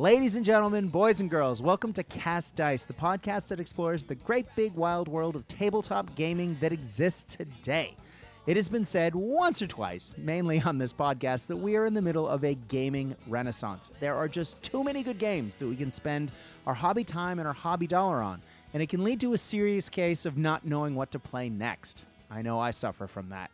Ladies and gentlemen, boys and girls, welcome to Cast Dice, the podcast that explores the great big wild world of tabletop gaming that exists today. It has been said once or twice, mainly on this podcast, that we are in the middle of a gaming renaissance. There are just too many good games that we can spend our hobby time and our hobby dollar on, and it can lead to a serious case of not knowing what to play next. I know I suffer from that.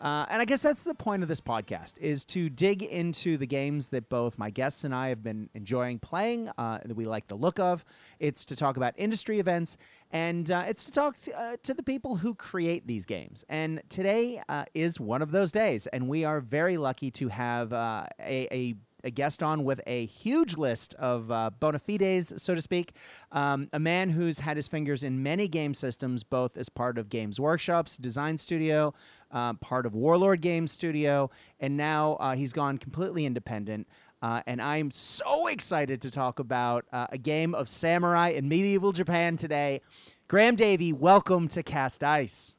Uh, and I guess that's the point of this podcast is to dig into the games that both my guests and I have been enjoying playing, uh, that we like the look of. It's to talk about industry events, and uh, it's to talk to, uh, to, the people who create these games. And today uh, is one of those days, and we are very lucky to have uh, a, a a guest on with a huge list of uh, bona fides, so to speak. Um, a man who's had his fingers in many game systems, both as part of Games Workshop's design studio, uh, part of Warlord Games Studio, and now uh, he's gone completely independent. Uh, and I'm so excited to talk about uh, a game of samurai in medieval Japan today. Graham Davey, welcome to Cast Dice.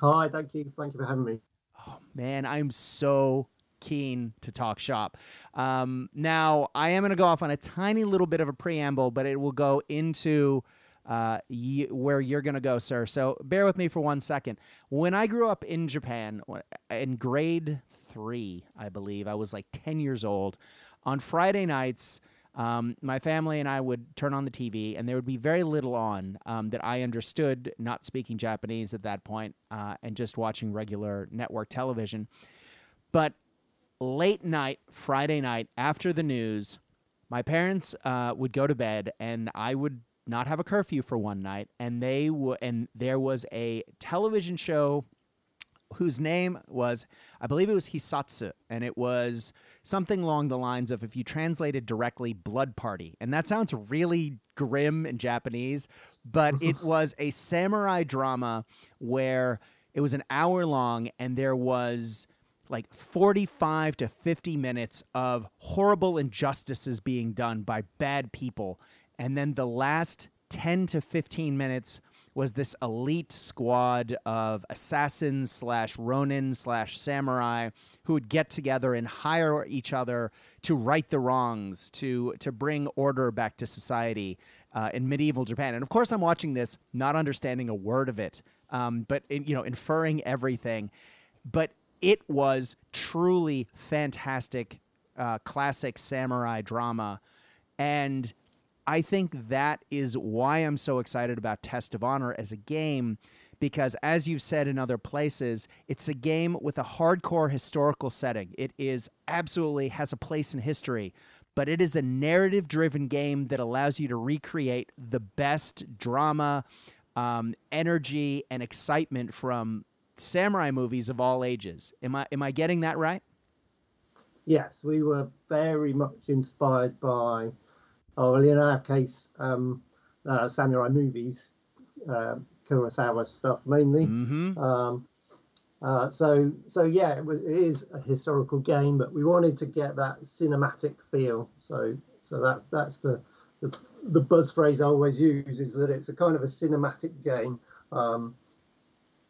Hi, thank you. Thank you for having me. Oh, man, I'm so keen to talk shop. Um, now, I am going to go off on a tiny little bit of a preamble, but it will go into uh, y- where you're going to go, sir. So bear with me for one second. When I grew up in Japan, in grade three, I believe, I was like 10 years old. On Friday nights, um, my family and I would turn on the TV, and there would be very little on um, that I understood, not speaking Japanese at that point, uh, and just watching regular network television. But late night, Friday night, after the news, my parents uh, would go to bed, and I would not have a curfew for one night, and they w- and there was a television show whose name was I believe it was Hisatsu, and it was something along the lines of if you translated directly, blood party, and that sounds really grim in Japanese, but it was a samurai drama where it was an hour long, and there was like 45 to 50 minutes of horrible injustices being done by bad people and then the last 10 to 15 minutes was this elite squad of assassins slash ronin slash samurai who would get together and hire each other to right the wrongs, to to bring order back to society uh, in medieval Japan. And of course, I'm watching this not understanding a word of it, um, but in, you know, inferring everything. But it was truly fantastic, uh, classic samurai drama, and I think that is why I'm so excited about Test of Honor as a game because as you've said in other places, it's a game with a hardcore historical setting. It is absolutely has a place in history, but it is a narrative driven game that allows you to recreate the best drama, um, energy, and excitement from samurai movies of all ages. Am I am I getting that right? Yes, we were very much inspired by Oh, well, in our case, um, uh, samurai movies, uh, Kurosawa stuff mainly. Mm-hmm. Um, uh, so, so yeah, it, was, it is a historical game, but we wanted to get that cinematic feel. So, so that's that's the the, the buzz phrase I always use is that it's a kind of a cinematic game, um,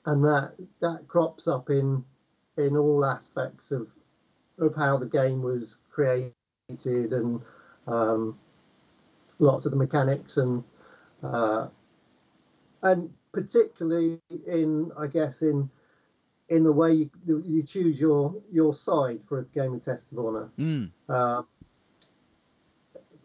and that that crops up in in all aspects of of how the game was created and um, lots of the mechanics and uh, and particularly in I guess in in the way you, you choose your your side for a game of Test of Honor. Mm. Uh,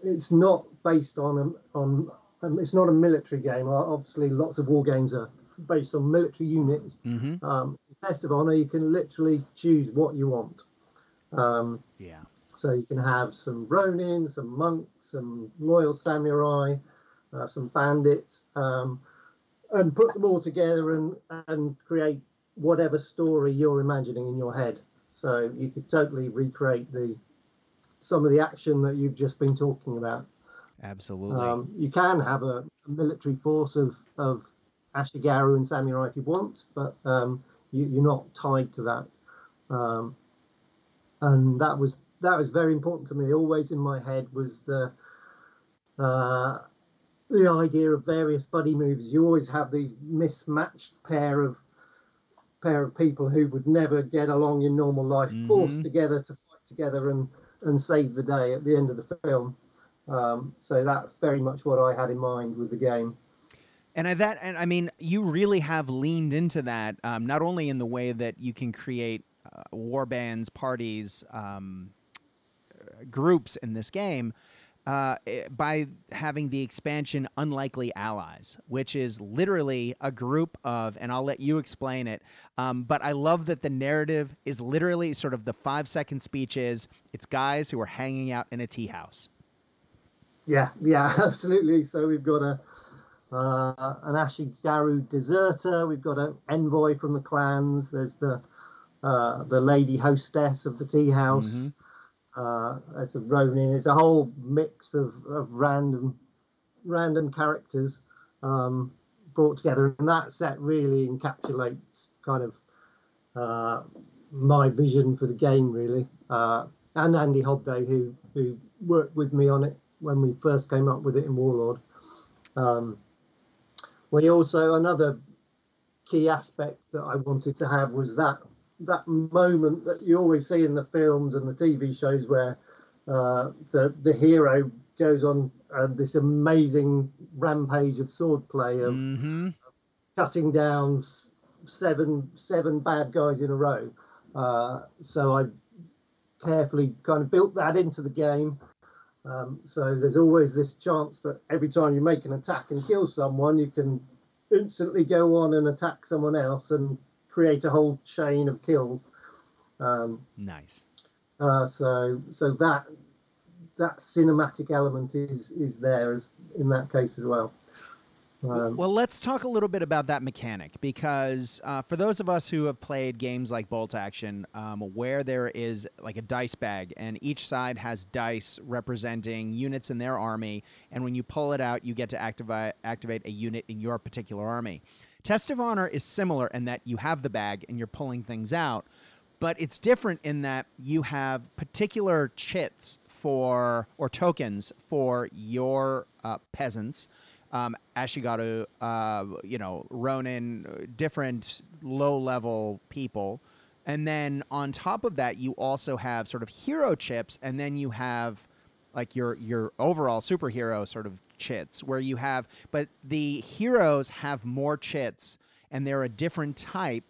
it's not based on on um, it's not a military game. Obviously, lots of war games are based on military units. Mm-hmm. Um, Test of Honor, you can literally choose what you want. Um, yeah. So you can have some Ronin, some monks, some loyal samurai, uh, some bandits, um, and put them all together and and create whatever story you're imagining in your head. So you could totally recreate the some of the action that you've just been talking about. Absolutely. Um, you can have a, a, military force of of Ashigaru and samurai if you want, but um, you, are not tied to that. Um, and that was that was very important to me. Always in my head was the uh, the idea of various buddy movies. You always have these mismatched pair of pair of people who would never get along in normal life, mm-hmm. forced together to fight together and and save the day at the end of the film. Um, so that's very much what I had in mind with the game. And I, that, and I mean, you really have leaned into that, um, not only in the way that you can create uh, war bands, parties, um, groups in this game, uh, eh, by having the expansion Unlikely Allies, which is literally a group of, and I'll let you explain it. Um, but I love that the narrative is literally sort of the five second speech is it's guys who are hanging out in a tea house. Yeah, yeah, absolutely. So we've got a uh, an Ashigaru deserter. We've got an envoy from the clans. There's the uh, the lady hostess of the tea house. Mm-hmm uh, as a Ronin. It's a whole mix of, of random random characters um, brought together, and that set really encapsulates kind of uh, my vision for the game, really. Uh, and Andy Hobday, who who worked with me on it when we first came up with it in Warlord. Um, we also another key aspect that I wanted to have was that that moment that you always see in the films and the TV shows where uh, the the hero goes on uh, this amazing rampage of swordplay of mm-hmm. cutting down seven seven bad guys in a row. Uh, so I carefully kind of built that into the game. Um, so there's always this chance that every time you make an attack and kill someone, you can instantly go on and attack someone else and create a whole chain of kills. Um, nice. Uh, so so that that cinematic element is is there as in that case as well. Um, well, let's talk a little bit about that mechanic because uh, for those of us who have played games like Bolt Action, um, where there is like a dice bag and each side has dice representing units in their army, and when you pull it out, you get to activate activate a unit in your particular army. Test of Honor is similar in that you have the bag and you're pulling things out, but it's different in that you have particular chits for or tokens for your uh, peasants. Um, Ashigaru, uh, you know, Ronin, different low level people. And then on top of that, you also have sort of hero chips, and then you have like your your overall superhero sort of chits where you have but the heroes have more chits and they're a different type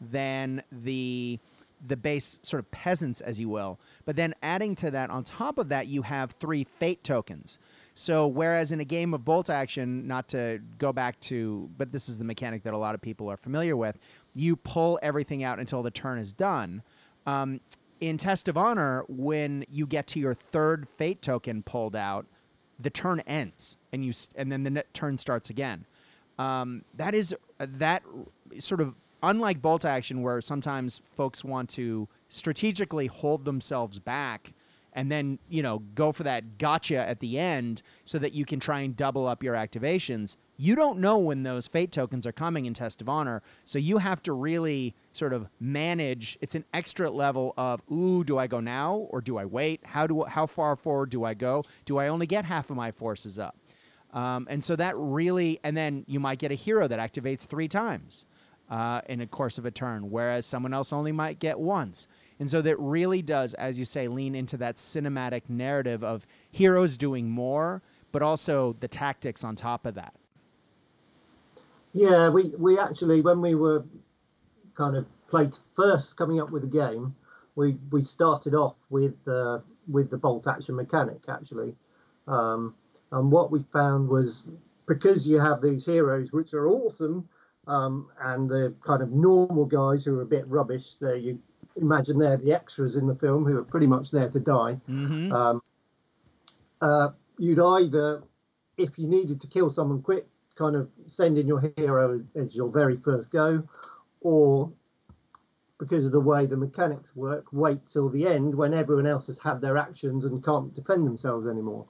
than the the base sort of peasants as you will. But then adding to that on top of that you have three fate tokens. So whereas in a game of bolt action not to go back to but this is the mechanic that a lot of people are familiar with you pull everything out until the turn is done. Um, in test of honor when you get to your third fate token pulled out the turn ends and you and then the turn starts again. Um, that is uh, that sort of unlike bolt action where sometimes folks want to strategically hold themselves back and then you know go for that gotcha at the end so that you can try and double up your activations you don't know when those fate tokens are coming in test of honor so you have to really sort of manage it's an extra level of ooh do i go now or do i wait? How do how far forward do i go? Do i only get half of my forces up? Um, and so that really and then you might get a hero that activates three times uh, in a course of a turn whereas someone else only might get once. And so that really does, as you say, lean into that cinematic narrative of heroes doing more, but also the tactics on top of that. Yeah, we, we actually, when we were kind of played first coming up with the game, we, we started off with uh, with the bolt action mechanic actually, um, and what we found was because you have these heroes which are awesome, um, and the kind of normal guys who are a bit rubbish. There you imagine they're the extras in the film who are pretty much there to die. Mm-hmm. Um, uh, you'd either, if you needed to kill someone quick, kind of send in your hero as your very first go, or because of the way the mechanics work, wait till the end when everyone else has had their actions and can't defend themselves anymore.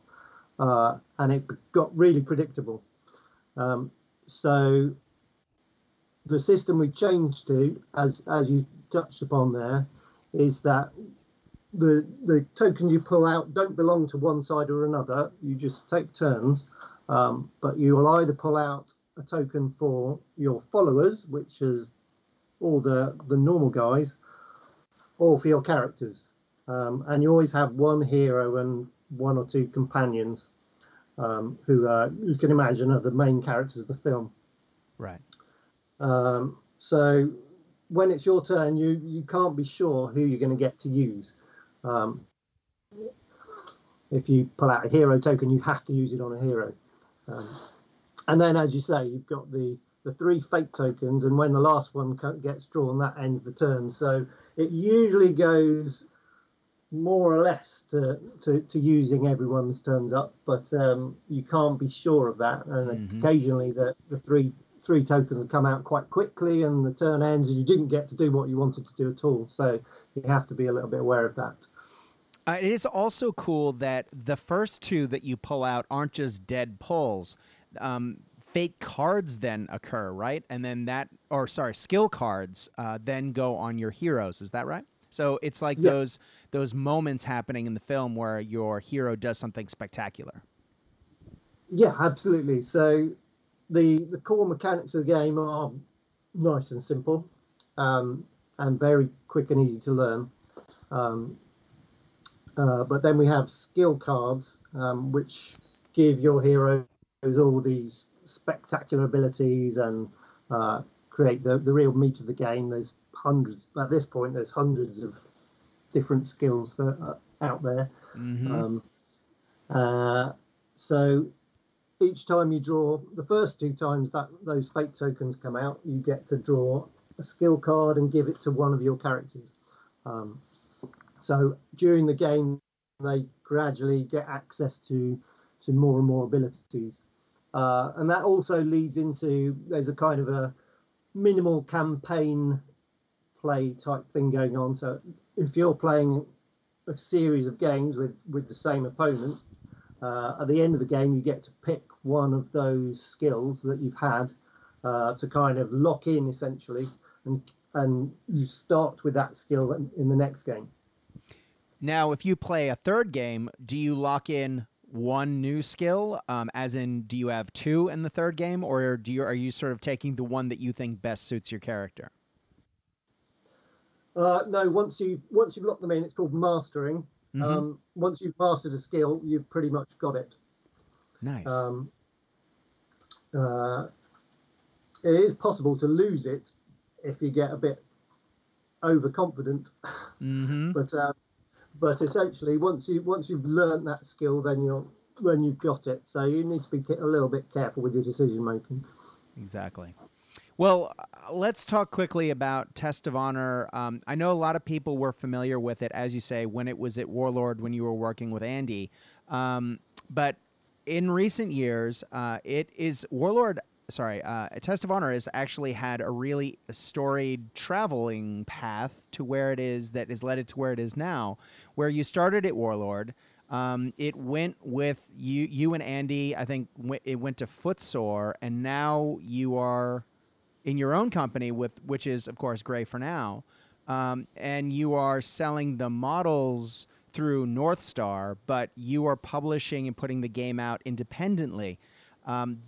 Uh, and it got really predictable. Um, so the system we changed to, as as you touched upon there is that the the tokens you pull out don't belong to one side or another. You just take turns, um, but you will either pull out a token for your followers, which is all the the normal guys, or for your characters. um, and you always have one hero and one or two companions um, who uh, you can imagine are the main characters of the film. Right. Um, so when it's your turn, you you can't be sure who you're going to get to use. Um, if you pull out a hero token, you have to use it on a hero. Um, and then, as you say, you've got the the three fate tokens, and when the last one gets drawn, that ends the turn. So it usually goes more or less to, to, to using everyone's turns up, but um, you can't be sure of that. And mm-hmm. occasionally, the, the three three tokens will come out quite quickly, and the turn ends, and you didn't get to do what you wanted to do at all. So you have to be a little bit aware of that. Uh, it is also cool that the first two that you pull out aren't just dead pulls. Um, fake cards then occur, right? And then that, or sorry, skill cards uh, then go on your heroes. Is that right? So it's like yeah. those those moments happening in the film where your hero does something spectacular. Yeah, absolutely. So the the core mechanics of the game are nice and simple, um, and very quick and easy to learn. Um, uh, but then we have skill cards, um, which give your heroes all these spectacular abilities and uh, create the, the real meat of the game. There's hundreds at this point. There's hundreds of different skills that are out there. Mm-hmm. Um, uh, so each time you draw, the first two times that those fate tokens come out, you get to draw a skill card and give it to one of your characters. Um, so during the game, they gradually get access to to more and more abilities, uh, and that also leads into there's a kind of a minimal campaign play type thing going on. So if you're playing a series of games with with the same opponent, uh, at the end of the game you get to pick one of those skills that you've had uh, to kind of lock in essentially, and and you start with that skill in the next game. Now, if you play a third game, do you lock in one new skill? Um, as in, do you have two in the third game, or do you are you sort of taking the one that you think best suits your character? Uh, no, once you once you've locked them in, it's called mastering. Mm-hmm. Um, once you've mastered a skill, you've pretty much got it. Nice. Um, uh, it is possible to lose it if you get a bit overconfident, mm-hmm. but uh, but essentially once you once you've learned that skill then you're when you've got it. So you need to be a little bit careful with your decision making. Exactly. Well let's talk quickly about test of honor. Um, i know a lot of people were familiar with it as you say when it was at warlord when you were working with andy. Um, but in recent years uh, it is warlord sorry, uh, Test of Honor has actually had a really storied traveling path to where it is that has led it to where it is now, where you started at Warlord. Um, it went with you, you and Andy. I think it went to Footsore, and now you are in your own company with, which is of course Gray for now, um, and you are selling the models through North Star, but you are publishing and putting the game out independently. Um,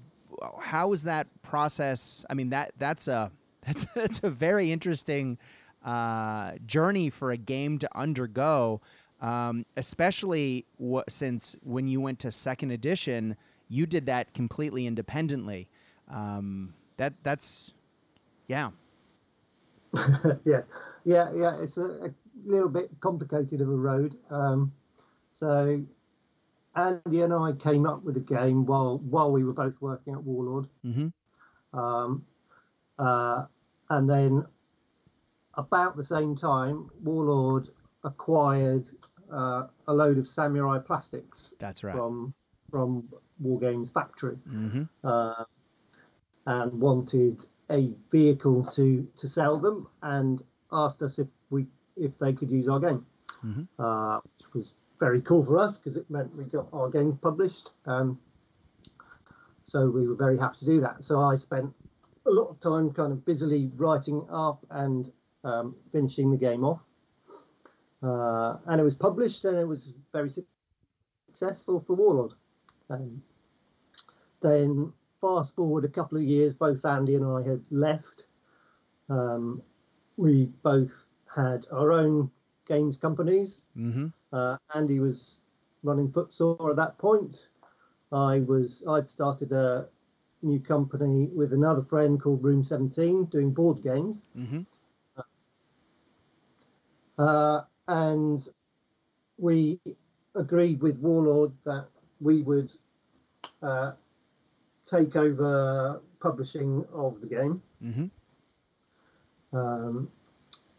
how is that process? I mean that that's a that's that's a very interesting uh, journey for a game to undergo, um, especially w- since when you went to second edition, you did that completely independently. Um, that that's yeah. yeah, yeah, yeah. It's a, a, little bit complicated of a road. Um, so Andy and I came up with a game while while we were both working at Warlord. Mm-hmm. Um, uh, and then about the same time, Warlord acquired uh, a load of Samurai plastics. That's right. From from War Games Factory, mm-hmm. uh, and wanted a vehicle to to sell them, and asked us if we if they could use our game, mm-hmm. uh, which was very cool for us because it meant we got our game published. Um, so we were very happy to do that. So I spent a lot of time kind of busily writing up and um, finishing the game off. Uh, and it was published and it was very successful for Warlord. Um, then fast forward a couple of years, both Andy and I had left. Um, we both had our own games companies. Mm-hmm. Uh, Andy was running Footsore at that point. I was I'd started a new company with another friend called Room 17 doing board games. Mm-hmm. Uh, and we agreed with Warlord that we would uh, take over publishing of the game. Mm-hmm. Um,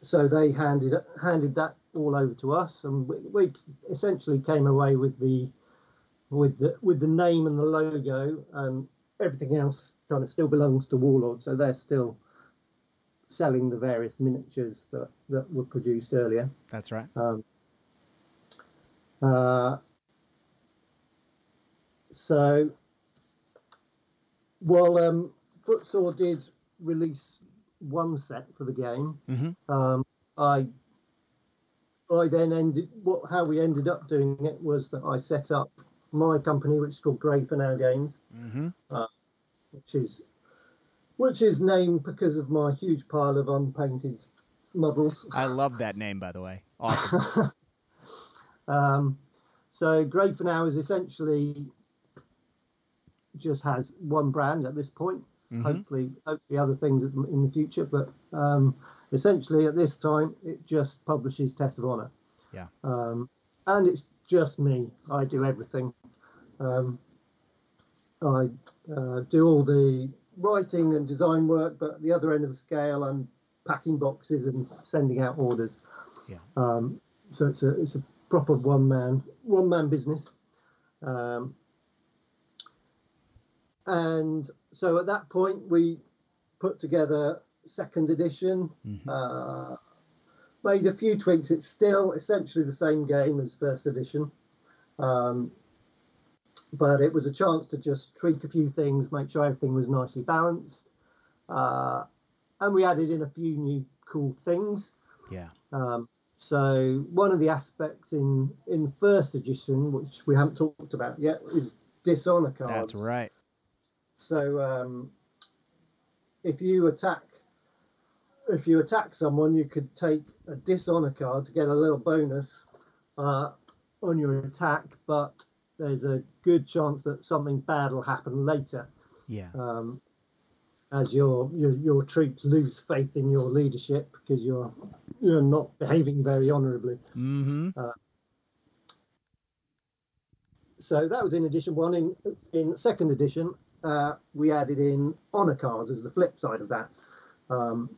so they handed handed that all over to us, and we, we essentially came away with the with the with the name and the logo, and everything else kind of still belongs to Warlord. So they're still selling the various miniatures that that were produced earlier. That's right. Um, uh, so, while um, Footsore did release one set for the game, Mm-hmm. um, I I then ended what how we ended up doing it was that I set up my company, which is called Grey for Now Games, Mm-hmm. which is which is named because of my huge pile of unpainted models. I love that name, by the way. Awesome. Um, so Grey for Now is essentially just has one brand at this point. Mhm. Hopefully, hopefully other things in the future, but um, essentially at this time it just publishes Test of Honor. Yeah. Um, and it's just me. I do everything. Um, I uh, do all the writing and design work, but at the other end of the scale, I'm packing boxes and sending out orders. Yeah. Um, so it's a it's a proper one man one man business. Um, and so at that point we put together second edition, Mhm. uh, made a few tweaks. It's still essentially the same game as first edition. Um, but it was a chance to just tweak a few things, make sure everything was nicely balanced. Uh, and we added in a few new cool things. Yeah. Um, so one of the aspects in in first edition, which we haven't talked about yet, is dishonor cards. That's right. So um, if you attack, if you attack someone, you could take a dishonor card to get a little bonus uh, on your attack, but there's a good chance that something bad will happen later Yeah. um, as your, your your troops lose faith in your leadership because you're you're not behaving very honourably. Mm-hmm. So that was in edition one. In in second edition, uh, we added in honor cards as the flip side of that. Um,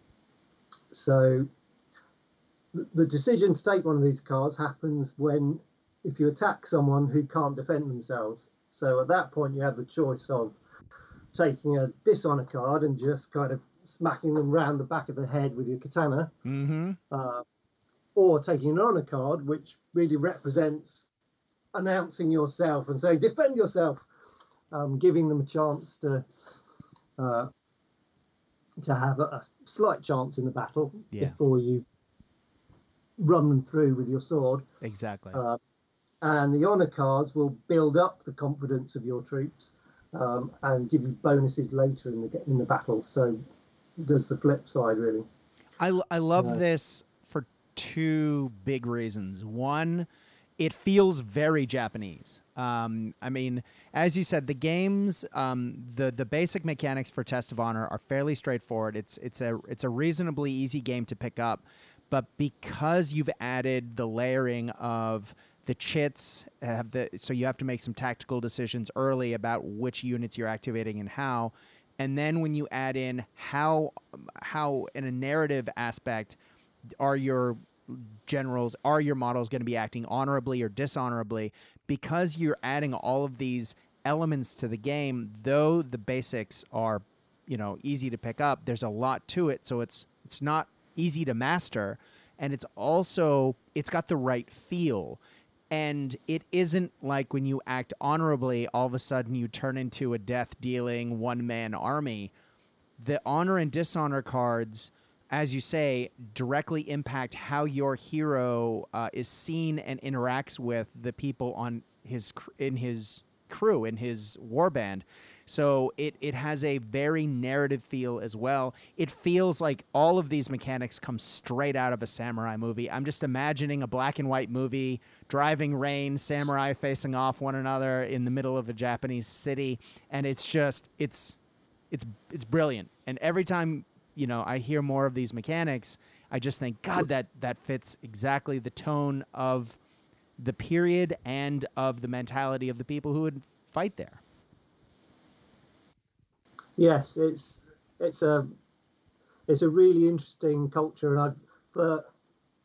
so th- the decision to take one of these cards happens when if you attack someone who can't defend themselves. So at that point, you have the choice of taking a dishonor card and just kind of smacking them round the back of the head with your katana, Mm-hmm. uh, or taking an honor card, which really represents announcing yourself and saying defend yourself, um, giving them a chance to uh, to have a, a slight chance in the battle Yeah. before you run them through with your sword. Exactly. Uh, and the honor cards will build up the confidence of your troops um, and give you bonuses later in the in the battle. So does the flip side really? I, I love Yeah. this for two big reasons. One, it feels very Japanese. Um, I mean, as you said, the games, um, the the basic mechanics for Test of Honor are fairly straightforward. It's it's a it's a reasonably easy game to pick up, but because you've added the layering of the chits have the so you have to make some tactical decisions early about which units you're activating and how and then when you add in how how in a narrative aspect are your generals are your models going to be acting honorably or dishonorably? Because you're adding all of these elements to the game though the basics are you know easy to pick up there's a lot to it. So it's it's not easy to master and it's also it's got the right feel. And it isn't like when you act honorably all of a sudden you turn into a death dealing one man army. The honor and dishonor cards as you say directly impact how your hero uh, is seen and interacts with the people on his cr- in his crew in his war band. So it it has a very narrative feel as well. It feels like all of these mechanics come straight out of a samurai movie. I'm just imagining a black and white movie, driving rain, samurai facing off one another in the middle of a Japanese city, and it's just it's it's it's brilliant. And every time you know I hear more of these mechanics, I just think God that that fits exactly the tone of the period and of the mentality of the people who would fight there. Yes, it's it's a it's a really interesting culture, and I've for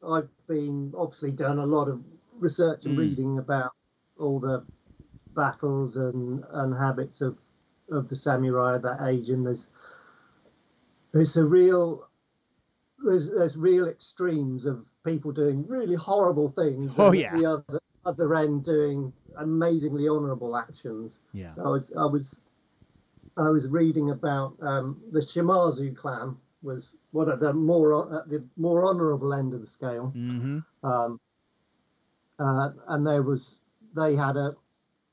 I've been obviously done a lot of research and Mm. reading about all the battles and and habits of of the samurai at that age, and there's there's a real there's there's real extremes of people doing really horrible things. Oh, and yeah. at the other other end doing amazingly honourable actions. Yeah. So I was I was I was reading about um, the Shimazu clan was one of the more at the more honourable end of the scale, Mm-hmm. um, uh, and there was they had a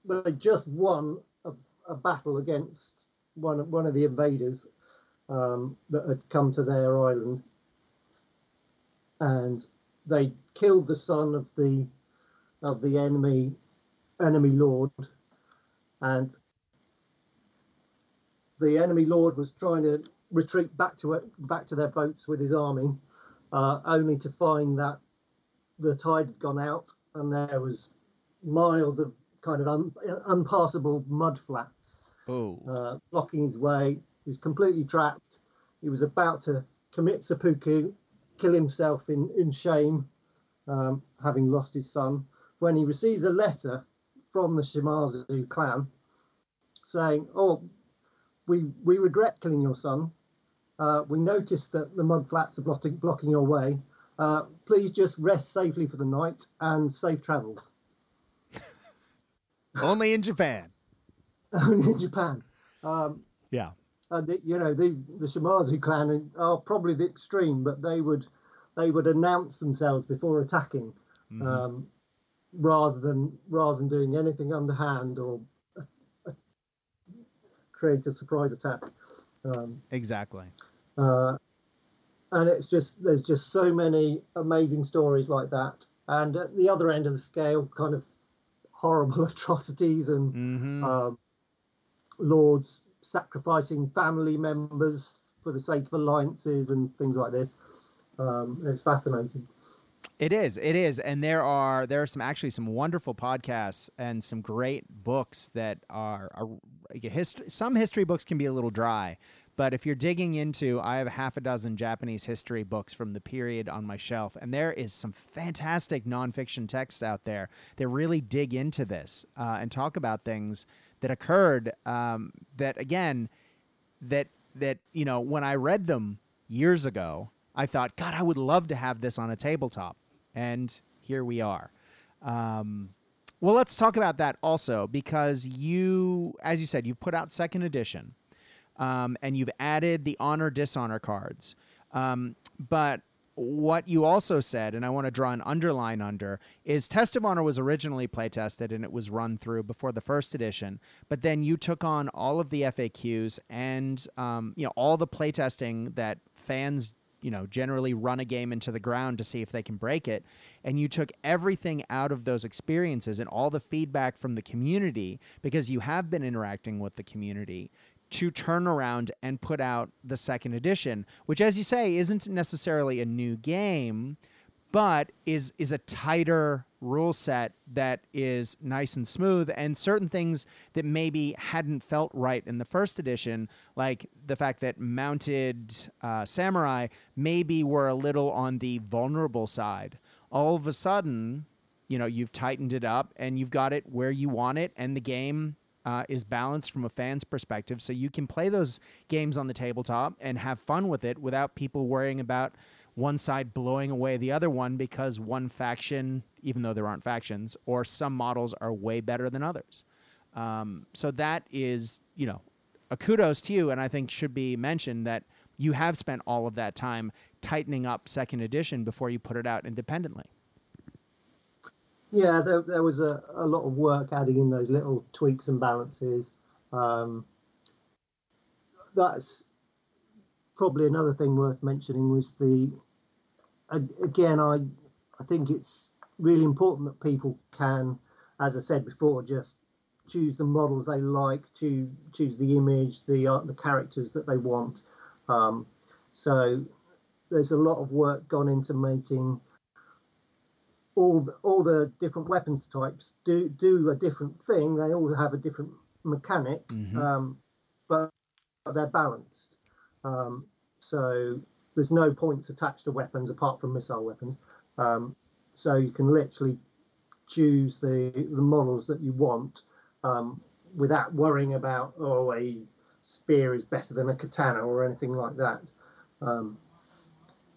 they just won a, a battle against one of- one of the invaders um, that had come to their island, and they killed the son of the of the enemy enemy lord, and the enemy lord was trying to retreat back to it back to their boats with his army, uh, only to find that the tide had gone out and there was miles of kind of un, unpassable mud flats Oh. uh, blocking his way. He was completely trapped. He was about to commit seppuku, kill himself in, in shame, um, having lost his son, when he receives a letter from the Shimazu clan saying, Oh, we, we regret killing your son. Uh, we noticed that the mud flats are blocking, blocking your way. Uh, please just rest safely for the night and safe travels. Only in Japan. Only in Japan. Um, Yeah. And the, you know the the Shimazu clan are probably the extreme, but they would they would announce themselves before attacking, Mhm. um, rather than rather than doing anything underhand or uh, uh, create a surprise attack. Um, exactly. uh, and it's just there's just so many amazing stories like that. And at the other end of the scale, kind of horrible atrocities and Mm-hmm. um, lords sacrificing family members for the sake of alliances and things like this. Um, it's fascinating. It is. It is. And there are there are some actually some wonderful podcasts and some great books that are, are history. Some history books can be a little dry, but if you're digging into, I have half a dozen Japanese history books from the period on my shelf, and there is some fantastic nonfiction texts out there that really dig into this uh, and talk about things that occurred. Um, that again, that that you know when I read them years ago, I thought, God, I would love to have this on a tabletop, and here we are. Um, well, let's talk about that also because you, as you said, you've put out second edition, um, and you've added the honor dishonor cards. Um, but what you also said, and I want to draw an underline under, is Test of Honor was originally play tested and it was run through before the first edition. But then you took on all of the FAQs and um, you know all the play testing that fans you know generally run a game into the ground to see if they can break it and you took everything out of those experiences and all the feedback from the community because you have been interacting with the community to turn around and put out the second edition, which, as you say, isn't necessarily a new game, but is is a tighter rule set that is nice and smooth, and certain things that maybe hadn't felt right in the first edition, like the fact that mounted uh, samurai maybe were a little on the vulnerable side. All of a sudden, you know, you've tightened it up and you've got it where you want it, and the game uh, is balanced from a fan's perspective, so you can play those games on the tabletop and have fun with it without people worrying about one side blowing away the other one because one faction, even though there aren't factions, or some models are way better than others. Um, so that is, you know, a kudos to you, and I think should be mentioned that you have spent all of that time tightening up second edition before you put it out independently. Yeah, there, there was a, a lot of work adding in those little tweaks and balances. Um, that's probably another thing worth mentioning was the again I I think it's really important that people can, as I said before, just choose the models they like, choose choose the image, the uh, the characters that they want. Um, so there's a lot of work gone into making all the, all the different weapons types do do a different thing. They all have a different mechanic, mm-hmm. um, but they're balanced. Um, so there's no points attached to weapons apart from missile weapons. Um, so you can literally choose the the models that you want um, without worrying about oh a spear is better than a katana or anything like that. Um,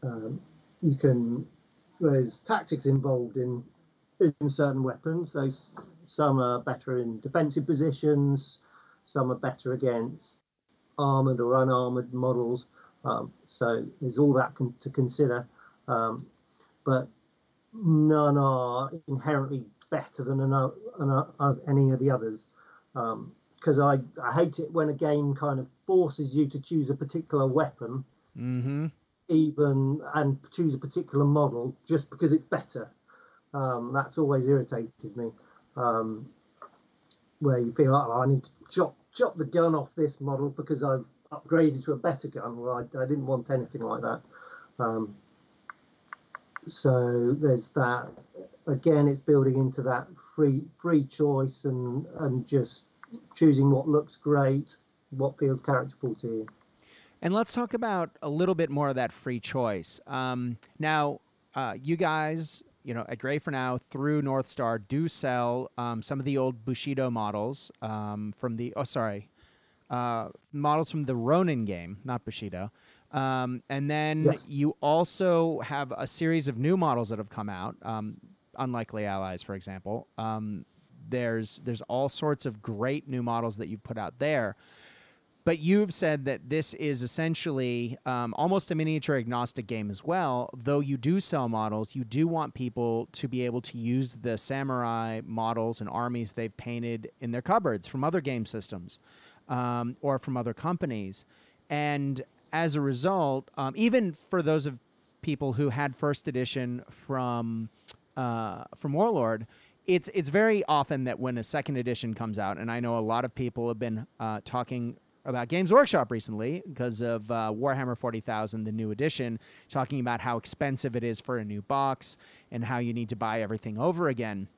um, you can there's tactics involved in in certain weapons. So some are better in defensive positions, some are better against armored or unarmored models. Um, so there's all that con- to consider, um, but none are inherently better than another, another, any of the others. Because um, I, I hate it when a game kind of forces you to choose a particular weapon, mm-hmm. Even and choose a particular model just because it's better. Um, that's always irritated me. Um, where you feel like oh, I need to chop chop the gun off this model because I've upgraded to a better gun. Well, I, I didn't want anything like that. Um, so there's that. Again, it's building into that free free choice and and just choosing what looks great, what feels characterful to you. And let's talk about a little bit more of that free choice. Um, now, uh, you guys, you know, at Grey for Now through North Star do sell um, some of the old Bushido models um, from the, oh, sorry, uh, models from the Ronin game, not Bushido. Um, and then yes. you also have a series of new models that have come out, um, Unlikely Allies, for example. Um, there's there's all sorts of great new models that you've put out there. But you've said that this is essentially um, almost a miniature agnostic game as well. Though you do sell models, you do want people to be able to use the samurai models and armies they've painted in their cupboards from other game systems um, or from other companies. And as a result, um, even for those of people who had first edition from uh, from Warlord, it's it's very often that when a second edition comes out, and I know a lot of people have been uh, talking about Games Workshop recently because of uh, Warhammer 40,000, the new edition, talking about how expensive it is for a new box and how you need to buy everything over again.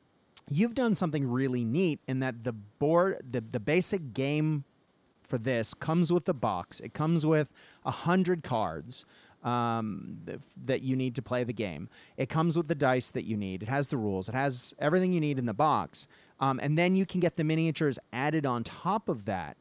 You've done something really neat in that the board, the, the basic game for this comes with the box. It comes with a hundred cards um, th- that you need to play the game. It comes with the dice that you need. It has the rules. It has everything you need in the box. Um, and then you can get the miniatures added on top of that.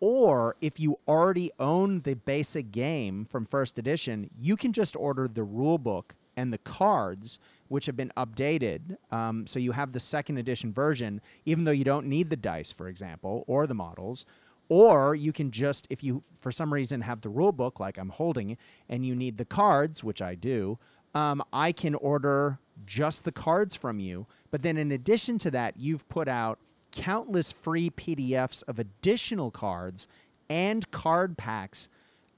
Or if you already own the basic game from first edition, you can just order the rule book and the cards, which have been updated. Um, so you have the second edition version, even though you don't need the dice, for example, or the models. Or you can just, if you for some reason have the rule book like I'm holding, and you need the cards, which I do, um, I can order just the cards from you. But then in addition to that, you've put out countless free PDFs of additional cards and card packs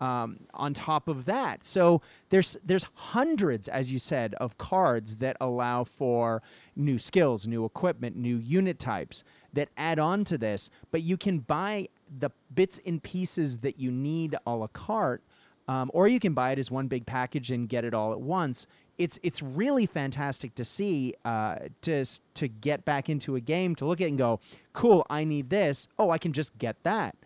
um, on top of that. So there's there's hundreds, as you said, of cards that allow for new skills, new equipment, new unit types that add on to this. But you can buy the bits and pieces that you need a la carte, um, or you can buy it as one big package and get it all at once. It's it's really fantastic to see uh, to to get back into a game to look at and go, cool, I need this. Oh, I can just get that.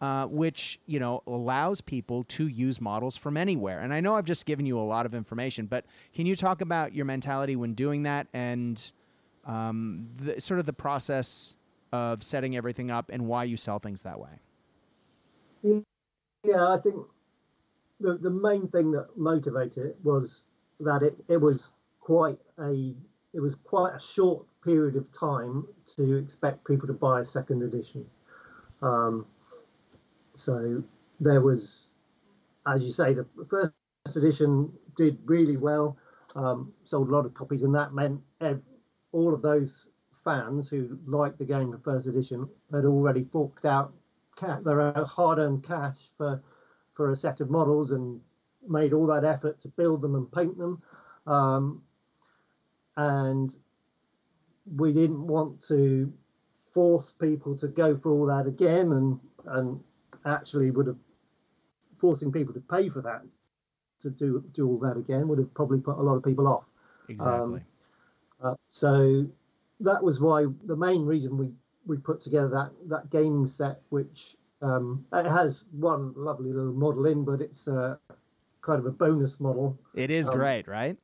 Uh, which you know allows people to use models from anywhere. And I know I've just given you a lot of information, but can you talk about your mentality when doing that and um, the, sort of the process of setting everything up and why you sell things that way? Yeah, I think the the main thing that motivated it was that it, it was quite a it was quite a short period of time to expect people to buy a second edition. Um, so there was, as you say, the first edition did really well, um, sold a lot of copies, and that meant ev- all of those fans who liked the game the first edition had already forked out their hard-earned cash for for a set of models and made all that effort to build them and paint them. Um, and we didn't want to force people to go for all that again and and actually would have forcing people to pay for that to do do all that again would have probably put a lot of people off. Exactly. Um, uh, so that was why the main reason we we put together that that gaming set, which um, it has one lovely little model in, but it's uh, kind of a bonus model. It is um, great, right?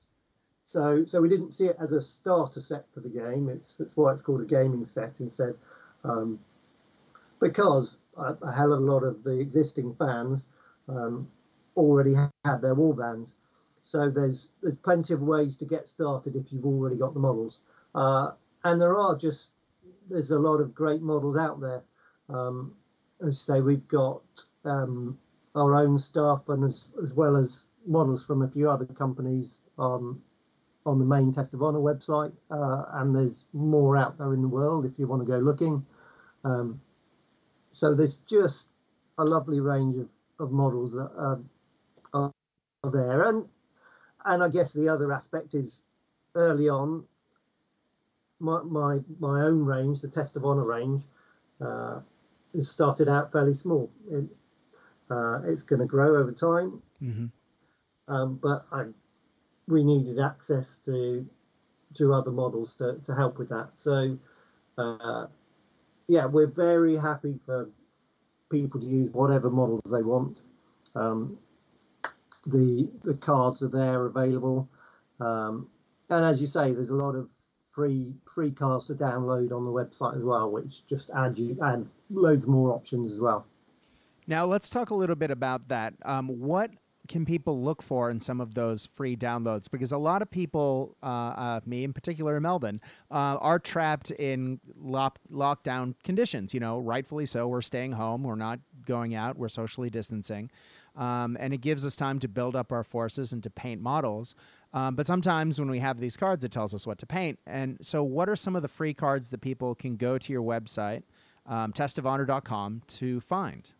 So so we didn't see it as a starter set for the game. It's that's why it's called a gaming set instead, um, because a, a, hell of a lot of the existing fans um, already had their warbands. So there's there's plenty of ways to get started if you've already got the models, uh, and there are just there's a lot of great models out there. Um, as I say, we've got um, our own stuff, and as as well as models from a few other companies um, on the main Test of Honor website, uh, and there's more out there in the world if you want to go looking. Um, so there's just a lovely range of, of models that are, are, there, and and I guess the other aspect is early on. My my my own range, the Test of Honor range, uh, started out fairly small. It, uh, it's going to grow over time, mm-hmm. um, but I we needed access to to other models to, to help with that. So, uh, yeah, we're very happy for people to use whatever models they want. Um, the the cards are there available, um, and as you say, there's a lot of free free cards to download on the website as well, which just add you add loads more options as well. Now let's talk a little bit about that. Um, what can people look for in some of those free downloads? Because a lot of people, uh, uh, me in particular in Melbourne, uh, are trapped in lock- lockdown conditions. You know, rightfully so. We're staying home. We're not going out. We're socially distancing. Um, and it gives us time to build up our forces and to paint models. Um, but sometimes when we have these cards, it tells us what to paint. And so, what are some of the free cards that people can go to your website, um, testofhonor.com, to find?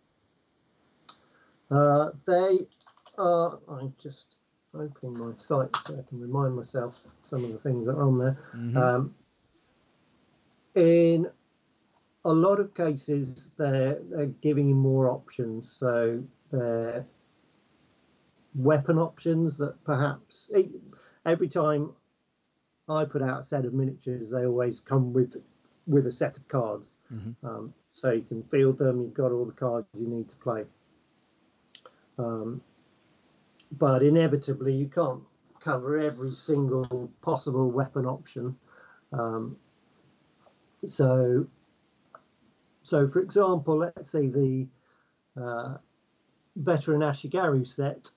Uh, they are, I'm just opening my site so I can remind myself some of the things that are on there. Mm-hmm. Um, in a lot of cases, they're, they're giving you more options. So they're weapon options that perhaps every time I put out a set of miniatures, they always come with with a set of cards. Mm-hmm. Um, so you can field them. You've got all the cards you need to play. Um, but inevitably you can't cover every single possible weapon option. Um, so, so for example, let's say the uh, veteran Ashigaru set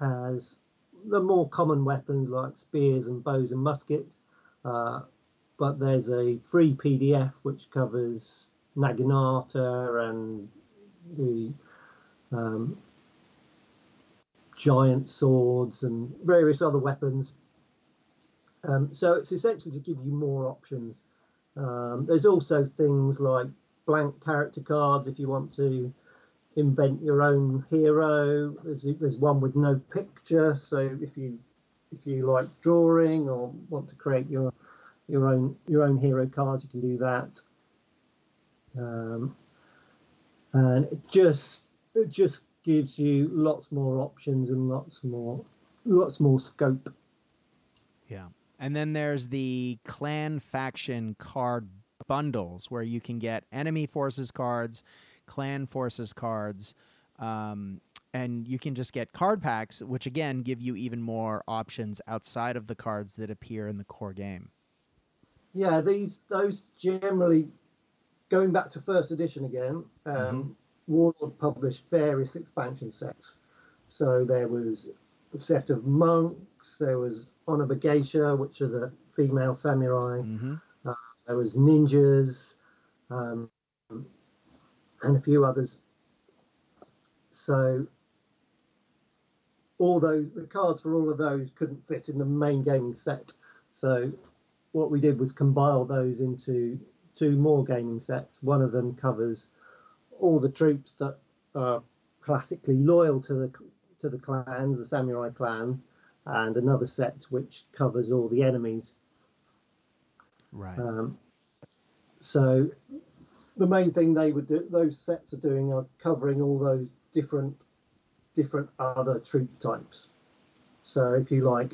has the more common weapons like spears and bows and muskets, uh, but there's a free PDF which covers Naginata and the um, giant swords and various other weapons. Um, so it's essentially to give you more options. Um, there's also things like blank character cards if you want to invent your own hero. There's, there's one with no picture, so if you if you like drawing or want to create your your own your own hero cards, you can do that. Um, and it just it just gives you lots more options and lots more lots more scope. Yeah. And then there's the clan faction card bundles where you can get enemy forces cards, clan forces cards, um, and you can just get card packs, which again give you even more options outside of the cards that appear in the core game. Yeah, these those generally going back to first edition again. Um, mm-hmm. Warlord published various expansion sets. So there was a set of monks, there was Onna Bugeisha, which are the female samurai, mm-hmm. uh, there was ninjas, um, and a few others. So all those the cards for all of those couldn't fit in the main gaming set. So what we did was compile those into two more gaming sets. One of them covers all the troops that are classically loyal to the to the clans, the samurai clans, and another set which covers all the enemies. Right. Um, so the main thing they would do, those sets are doing, are covering all those different different other troop types. So if you like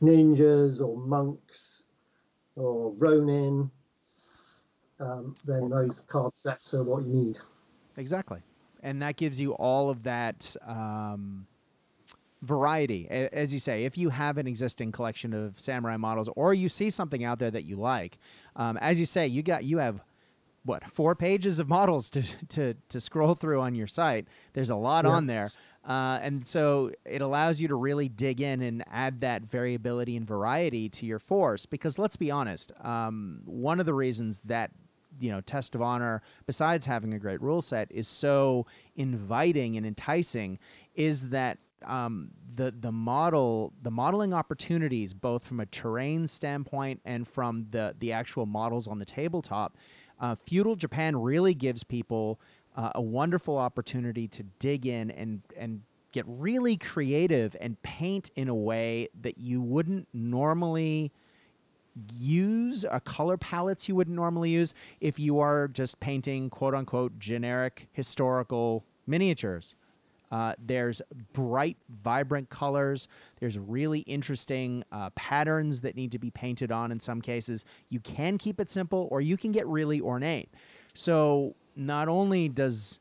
ninjas or monks or ronin, um, then those card sets are what you need. Exactly. And that gives you all of that um, variety. As you say, if you have an existing collection of samurai models or you see something out there that you like, um, as you say, you got you have what four pages of models to, to, to scroll through on your site. There's a lot Yeah. on there. Uh, and so it allows you to really dig in and add that variability and variety to your force. Because let's be honest, um, one of the reasons that you know Test of Honor, besides having a great rule set, is so inviting and enticing, is that um, the the model the modeling opportunities, both from a terrain standpoint and from the the actual models on the tabletop, uh, feudal Japan really gives people uh, a wonderful opportunity to dig in and and get really creative and paint in a way that you wouldn't normally use uh, color palettes you wouldn't normally use if you are just painting quote unquote generic historical miniatures. Uh, there's bright, vibrant colors. There's really interesting uh, patterns that need to be painted on in some cases. You can keep it simple or you can get really ornate. So, not only does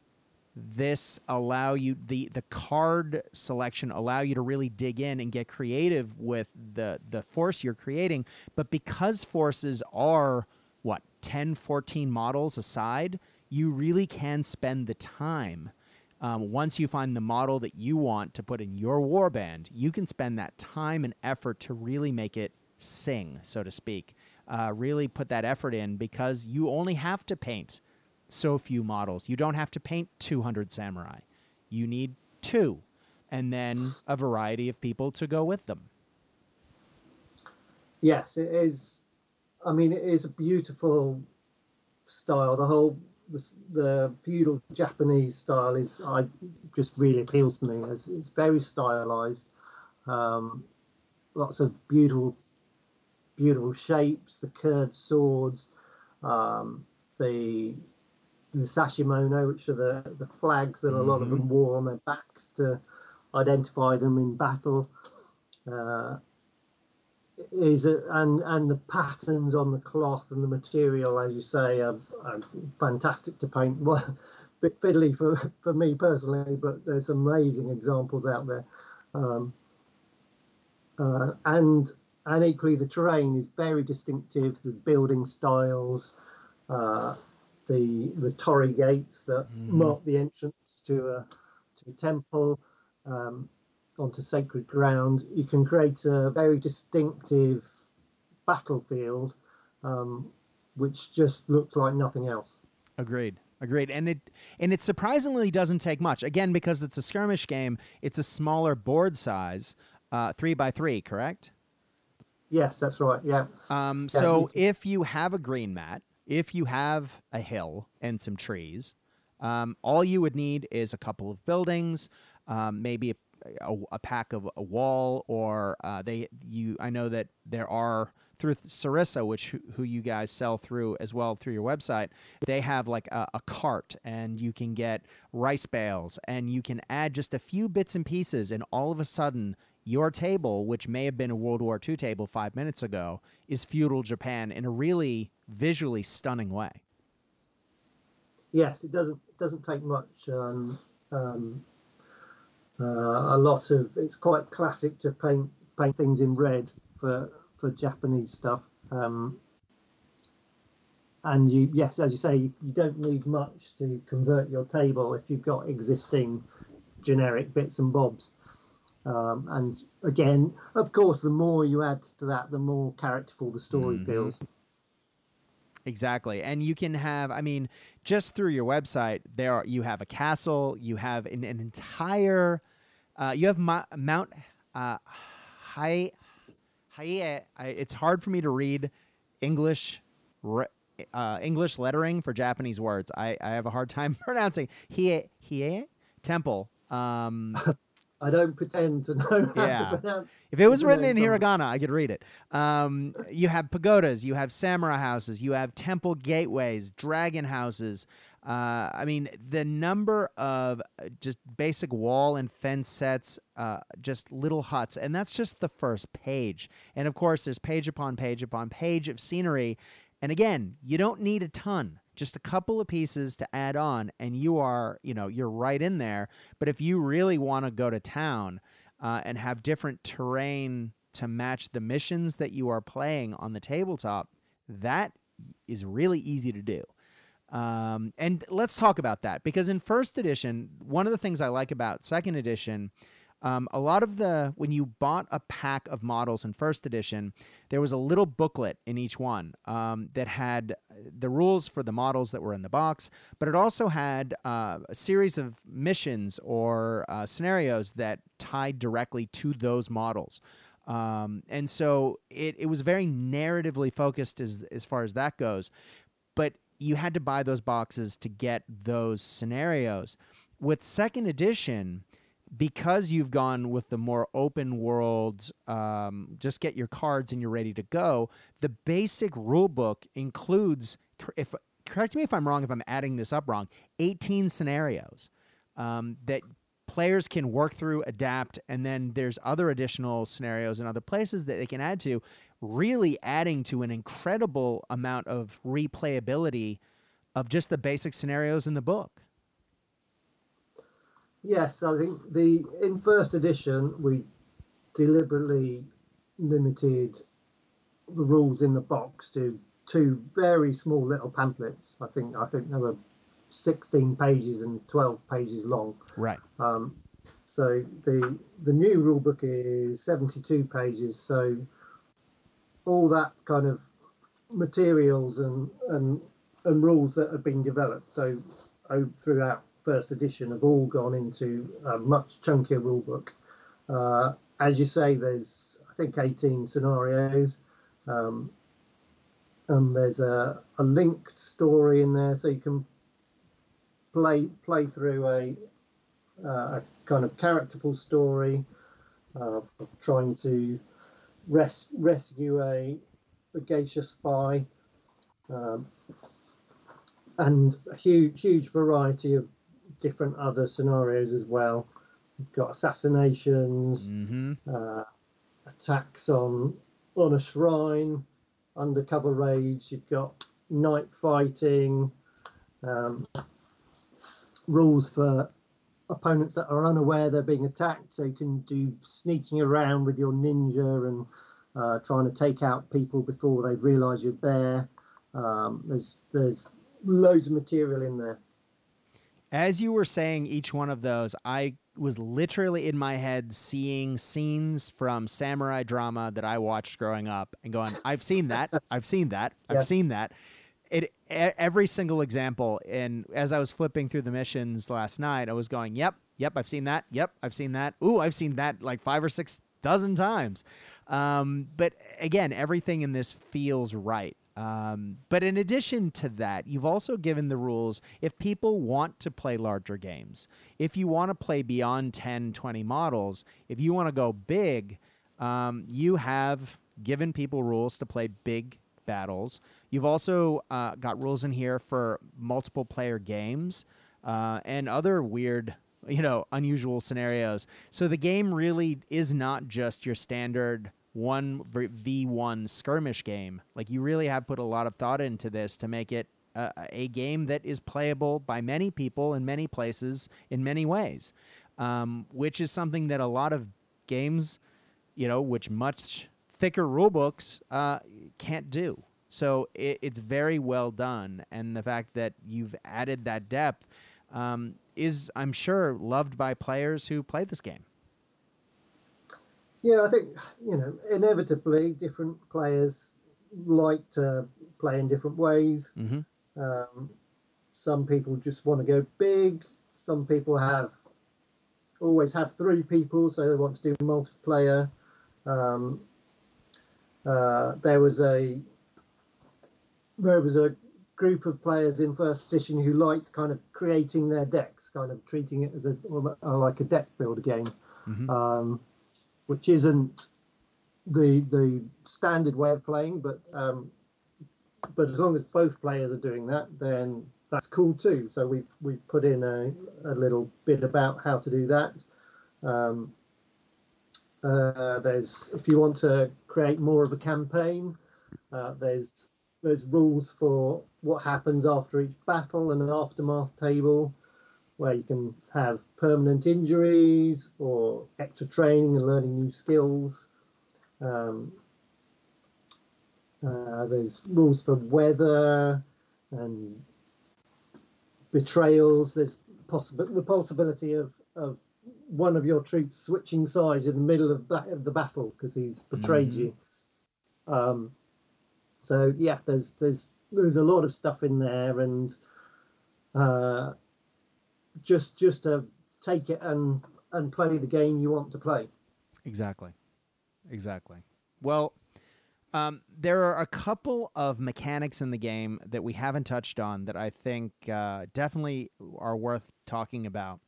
this allow you the the card selection allow you to really dig in and get creative with the the force you're creating. But because forces are what 10 14 models aside you really can spend the time. Um, once you find the model that you want to put in your warband you can spend that time and effort to really make it sing so to speak. Uh, really put that effort in because you only have to paint so few models. You don't have to paint 200 samurai. You need two, and then a variety of people to go with them. Yes, it is. I mean, it is a beautiful style. The whole the, the feudal Japanese style is I just really appeals to me. It's, it's very stylized. Um, lots of beautiful, beautiful shapes. The curved swords, um, the the sashimono, which are the the flags that a lot of them wore on their backs to identify them in battle. Uh, is a, and and the patterns on the cloth and the material, as you say, are, are fantastic to paint. Well, a bit fiddly for for me personally, but there's amazing examples out there. Um, uh, and and equally, the terrain is very distinctive. The building styles, uh, the the torii gates that Mhm. mark the entrance to a to a temple. Um, onto sacred ground, you can create a very distinctive battlefield, um, which just looks like nothing else. Agreed. Agreed. And it and it surprisingly doesn't take much. Again, because it's a skirmish game, it's a smaller board size, uh, three by three, correct? Yes, that's right. Yeah, Um, Yeah, so if you have a green mat, if you have a hill and some trees, um, all you would need is a couple of buildings, um, maybe a, a, a pack of a wall, or uh, they you. I know that there are through Sarissa, which who- you guys sell through as well through your website. They have like a, a cart, and you can get rice bales, and you can add just a few bits and pieces, and all of a sudden your table, which may have been a World War II table five minutes ago, is feudal Japan in a really visually stunning way. yes, it doesn't doesn't take much. Um, um, uh, a lot of it's quite classic to paint paint things in red for for Japanese stuff. Um, and you, yes, as you say, you, you don't need much to convert your table if you've got existing generic bits and bobs. Um, and again, of course, the more you add to that, the more characterful the story Mhm. feels. Exactly. And you can have, I mean, just through your website, there are, you have a castle, you have an, an entire, uh, you have Ma- Mount uh, Hai, Hai, I, it's hard for me to read English uh, English lettering for Japanese words. I, I have a hard time pronouncing hie hie temple. Um, I don't pretend to know how yeah. to pronounce. If it was written in hiragana, I could read it. Um, you have pagodas, you have samurai houses, you have temple gateways, dragon houses. Uh, I mean, the number of uh, just basic wall and fence sets, uh, just little huts, and that's just the first page. And of course, there's page upon page upon page of scenery. And again, you don't need a ton just a couple of pieces to add on and you are you know you're right in there. But if you really want to go to town uh, and have different terrain to match the missions that you are playing on the tabletop that is really easy to do. Um, and let's talk about that because in first edition one of the things i like about second edition um, a lot of the when you bought a pack of models in first edition, there was a little booklet in each one um, that had the rules for the models that were in the box, but it also had uh, a series of missions or uh, scenarios that tied directly to those models. Um, and so it, it was very narratively focused as as far as that goes, but you had to buy those boxes to get those scenarios. With second edition, because you've gone with the more open world, um, just get your cards and you're ready to go. The basic rule book includes, if correct me if I'm wrong, if I'm adding this up wrong, 18 scenarios um, that players can work through, adapt, and then there's other additional scenarios and other places that they can add to, really adding to an incredible amount of replayability of just the basic scenarios in the book. Yes, I think the in first edition we deliberately limited the rules in the box to two very small little pamphlets. I think I think they were 16 pages and 12 pages long. Right. Um, so the the new rule book is 72 pages. So all that kind of materials and and and rules that have been developed so oh, throughout first edition have all gone into a much chunkier rulebook. Uh, as you say, there's I think 18 scenarios, um, and there's a, a linked story in there, so you can play play through a, uh, a kind of characterful story uh, of trying to res- rescue a, a geisha spy. Um, and a huge, huge variety of different other scenarios as well. You've got assassinations, mm-hmm. uh, attacks on on a shrine, undercover raids. You've got night fighting, um, rules for opponents that are unaware they're being attacked, so you can do sneaking around with your ninja and uh, trying to take out people before they realise you're there. Um, there's there's loads of material in there. As you were saying each one of those, I was literally in my head seeing scenes from samurai drama that I watched growing up and going, I've seen that. I've seen that. I've yeah. seen that. It every single example and as I was flipping through the missions last night, I was going, "Yep, yep, I've seen that. Yep, I've seen that. Ooh, I've seen that like 5 or 6 dozen times." Um, but again, everything in this feels right. Um, but in addition to that, you've also given the rules if people want to play larger games, if you want to play beyond 10, 20 models, if you want to go big, um, you have given people rules to play big battles. You've also uh, got rules in here for multiple player games uh, and other weird you know unusual scenarios so the game really is not just your standard one v1 skirmish game. Like you really have put a lot of thought into this to make it a, a game that is playable by many people in many places in many ways, um, which is something that a lot of games, you know, which much thicker rule books uh, can't do. So it, it's very well done, and the fact that you've added that depth um, is, I'm sure, loved by players who play this game. Yeah, I think you know inevitably different players like to play in different ways. Mm-hmm. Um, some people just want to go big. Some people have always have three people, so they want to do multiplayer. Um, uh, there was a there was a group of players in first edition who liked kind of creating their decks, kind of treating it as a like a deck builder game, mm-hmm. um, which isn't the the standard way of playing, but um, but as long as both players are doing that, then that's cool too. So we've we've put in a, a little bit about how to do that. Um, uh, there's if you want to create more of a campaign, uh, there's there's rules for what happens after each battle and an aftermath table, where you can have permanent injuries or extra training and learning new skills. Um, uh, there's rules for weather and betrayals. There's possible the possibility of of one of your troops switching sides in the middle of, of the battle because he's betrayed mm-hmm. you. Um, so yeah, there's there's there's a lot of stuff in there, and uh, just just to take it and and play the game you want to play. Exactly, exactly. Well, um, there are a couple of mechanics in the game that we haven't touched on that I think uh, definitely are worth talking about.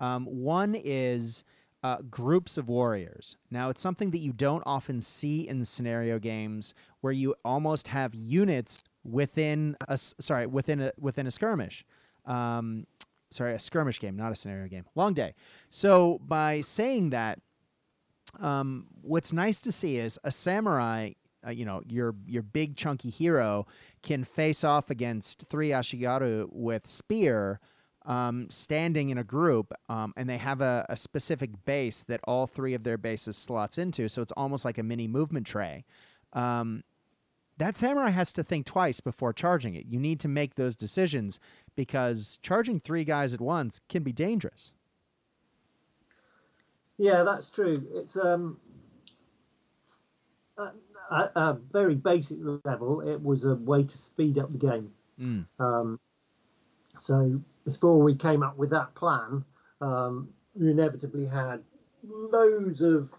Um, one is uh, groups of warriors. Now, it's something that you don't often see in scenario games, where you almost have units within a sorry within a within a skirmish. Um, sorry, a skirmish game, not a scenario game. Long day. So by saying that, um, what's nice to see is a samurai. Uh, you know, your your big chunky hero can face off against three ashigaru with spear um, standing in a group, um, and they have a, a, specific base that all three of their bases slots into. So it's almost like a mini movement tray. Um, that samurai has to think twice before charging it. You need to make those decisions because charging three guys at once can be dangerous. Yeah, that's true. It's um, at a very basic level, it was a way to speed up the game. Mm. Um, so before we came up with that plan, um, we inevitably had loads of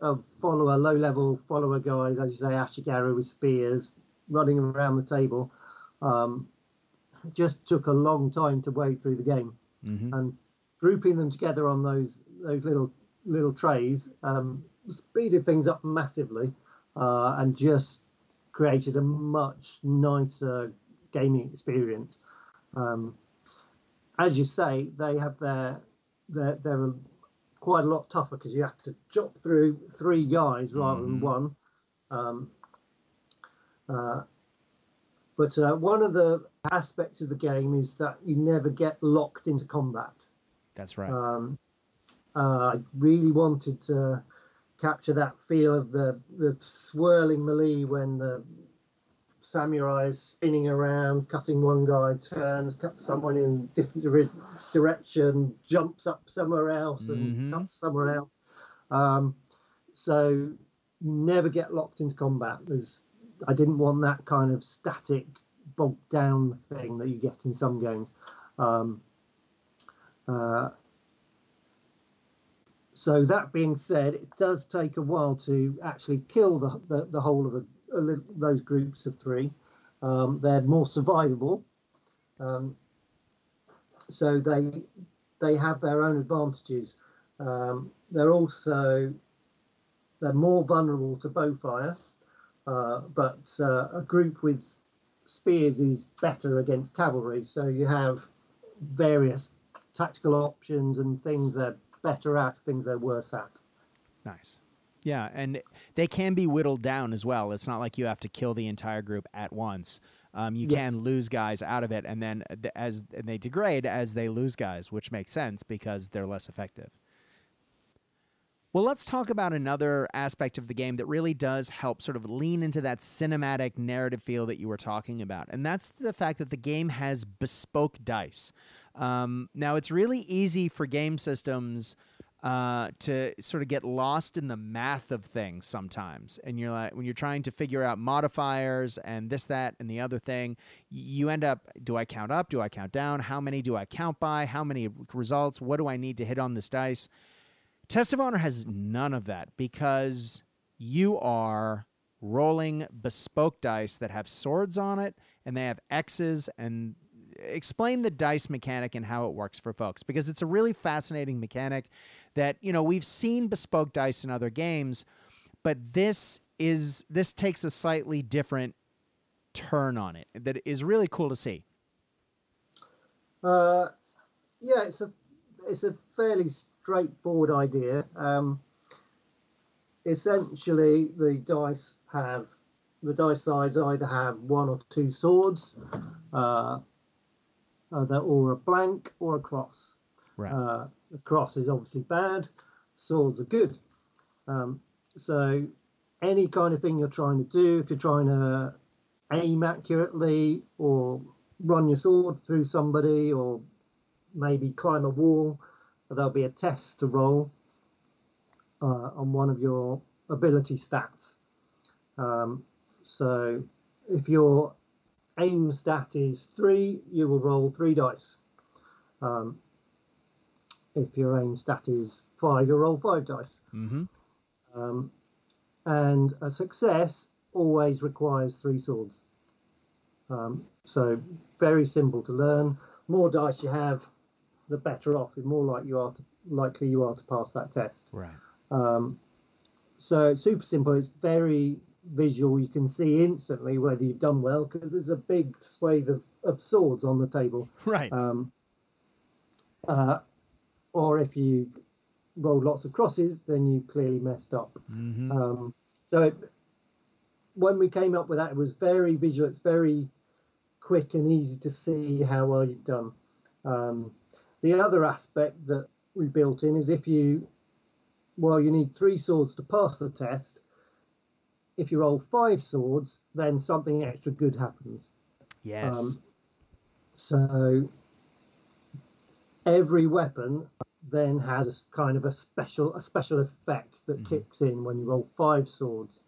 of follower, low level follower guys, as you say, Ashigaru with spears running around the table. Um, just took a long time to wade through the game, mm-hmm. and grouping them together on those those little little trays um, speeded things up massively, uh, and just created a much nicer gaming experience. Um, as you say, they have their they're, they're quite a lot tougher because you have to chop through three guys rather mm-hmm. than one. Um, uh, but uh, one of the aspects of the game is that you never get locked into combat. That's right. Um, uh, I really wanted to capture that feel of the the swirling melee when the samurais spinning around, cutting one guy, turns, cuts someone in different direction, jumps up somewhere else and mm-hmm. cuts somewhere else. Um, so you never get locked into combat. There's, I didn't want that kind of static, bogged down thing that you get in some games. Um, uh, so that being said, it does take a while to actually kill the, the, the whole of a those groups of three. Um, they're more survivable, um, so they they have their own advantages. Um, they're also they're more vulnerable to bow fire, uh, but uh, a group with spears is better against cavalry. So you have various tactical options and things they're better at, things they're worse at. Nice. Yeah, and they can be whittled down as well. It's not like you have to kill the entire group at once. Um, you yes. can lose guys out of it, and then as and they degrade as they lose guys, which makes sense because they're less effective. Well, let's talk about another aspect of the game that really does help sort of lean into that cinematic narrative feel that you were talking about. And that's the fact that the game has bespoke dice. Um, now, it's really easy for game systems uh, to sort of get lost in the math of things sometimes. And you're like, when you're trying to figure out modifiers and this, that, and the other thing, you end up do I count up? Do I count down? How many do I count by? How many results? What do I need to hit on this dice? Test of Honor has none of that because you are rolling bespoke dice that have swords on it and they have X's and explain the dice mechanic and how it works for folks because it's a really fascinating mechanic that you know we've seen bespoke dice in other games but this is this takes a slightly different turn on it that is really cool to see uh, yeah it's a it's a fairly straightforward idea um, essentially the dice have the dice sides either have one or two swords uh, or a blank or a cross. Right. Uh, the cross is obviously bad. Swords are good. Um, so any kind of thing you're trying to do, if you're trying to aim accurately or run your sword through somebody or maybe climb a wall, there'll be a test to roll uh, on one of your ability stats. Um, so if your aim stat is three, you will roll three dice. Um, if your aim stat is five, you'll roll five dice. Mm-hmm. Um, and a success always requires three swords. Um, so very simple to learn. More dice you have, the better off. The more like you are to, likely you are to pass that test. Right. Um, so super simple. It's very visual. You can see instantly whether you've done well because there's a big swathe of, of swords on the table. Right. Um, uh, or if you've rolled lots of crosses, then you've clearly messed up. mm-hmm. Um, so it, when we came up with that, it was very visual. It's very quick and easy to see how well you've done. Um, the other aspect that we built in is if you, well, you need three swords to pass the test. If you roll five swords, then something extra good happens. yes. Um, so every weapon then has kind of a special a special effect that Mhm. kicks in when you roll five swords.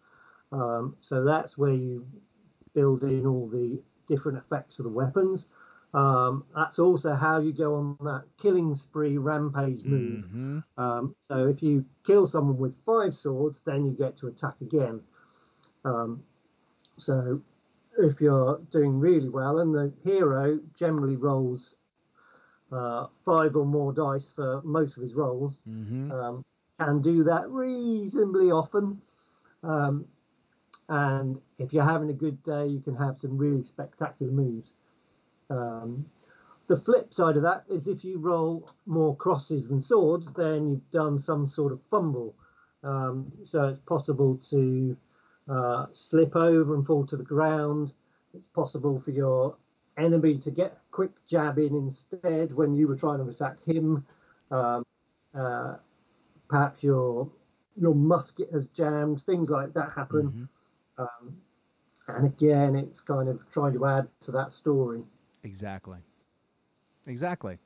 Um, so that's where you build in all the different effects of the weapons. Um, that's also how you go on that killing spree rampage move. hmm Um, so if you kill someone with five swords, then you get to attack again. Um, so if you're doing really well, and the hero generally rolls uh, five or more dice for most of his rolls, hmm um, can do that reasonably often. Um, and if you're having a good day, you can have some really spectacular moves. Um, the flip side of that is if you roll more crosses than swords, then you've done some sort of fumble. Um, so it's possible to uh, slip over and fall to the ground. It's possible for your enemy to get a quick jab in instead when you were trying to attack him. Um, uh, perhaps your your musket has jammed. Things like that happen. Mhm. Um, and again, it's kind of trying to add to that story. Exactly. Exactly.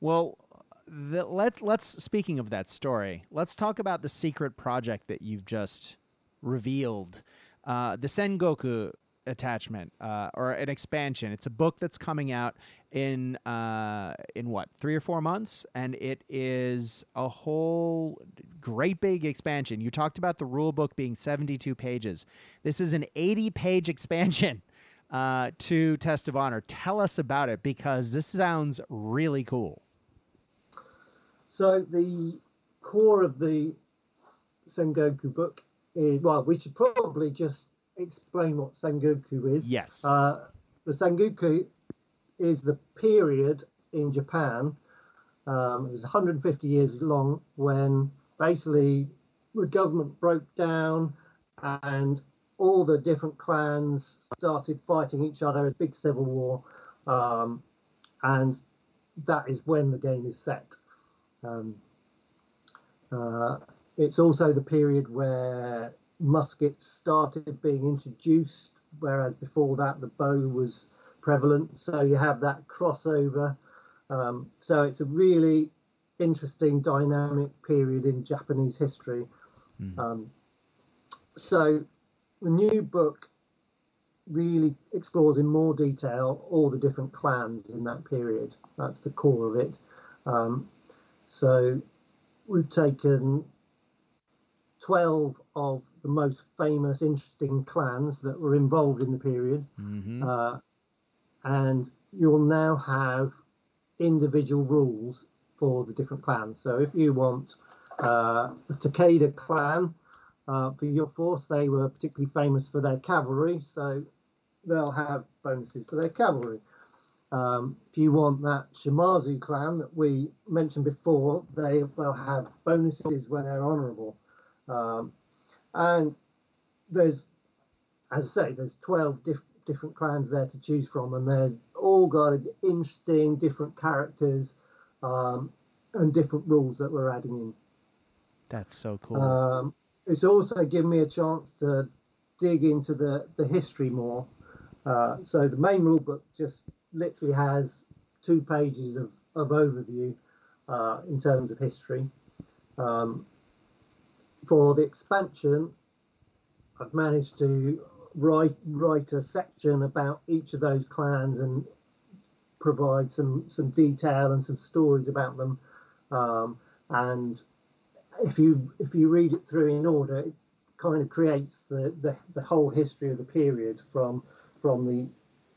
Well, the, let let's speaking of that story, let's talk about the secret project that you've just revealed, uh, the Sengoku attachment uh, or an expansion. It's a book that's coming out in uh, in what three or four months, and it is a whole great big expansion. You talked about the rule book being seventy two pages. This is an eighty page expansion uh, to Test of Honor. Tell us about it because this sounds really cool. So the core of the Sengoku book is well, we should probably just explain what Sengoku is. Yes. Uh, the Sengoku is the period in Japan. Um, it was 150 years long when basically the government broke down and all the different clans started fighting each other. It's a big civil war, um, and that is when the game is set. Um, uh, it's also the period where muskets started being introduced, whereas before that the bow was prevalent. So you have that crossover. Um, so it's a really interesting, dynamic period in Japanese history. Mhm. Um, so the new book really explores in more detail all the different clans in that period. That's the core of it. Um, so we've taken 12 of the most famous, interesting clans that were involved in the period. Mm-hmm. Uh, and you'll now have individual rules for the different clans. So if you want uh, the Takeda clan uh, for your force, they were particularly famous for their cavalry, so they'll have bonuses for their cavalry. Um, if you want that Shimazu clan that we mentioned before, they, they'll have bonuses when they're honourable. Um, and there's, as I say, there's 12 diff- different clans there to choose from, and they're all got interesting different characters um, and different rules that we're adding in. That's so cool. Um, it's also given me a chance to dig into the, the history more. Uh, so the main rule book just literally has two pages of, of overview uh, in terms of history. Um, for the expansion, I've managed to write write a section about each of those clans and provide some some detail and some stories about them. Um, and if you if you read it through in order, it kind of creates the, the, the whole history of the period from from the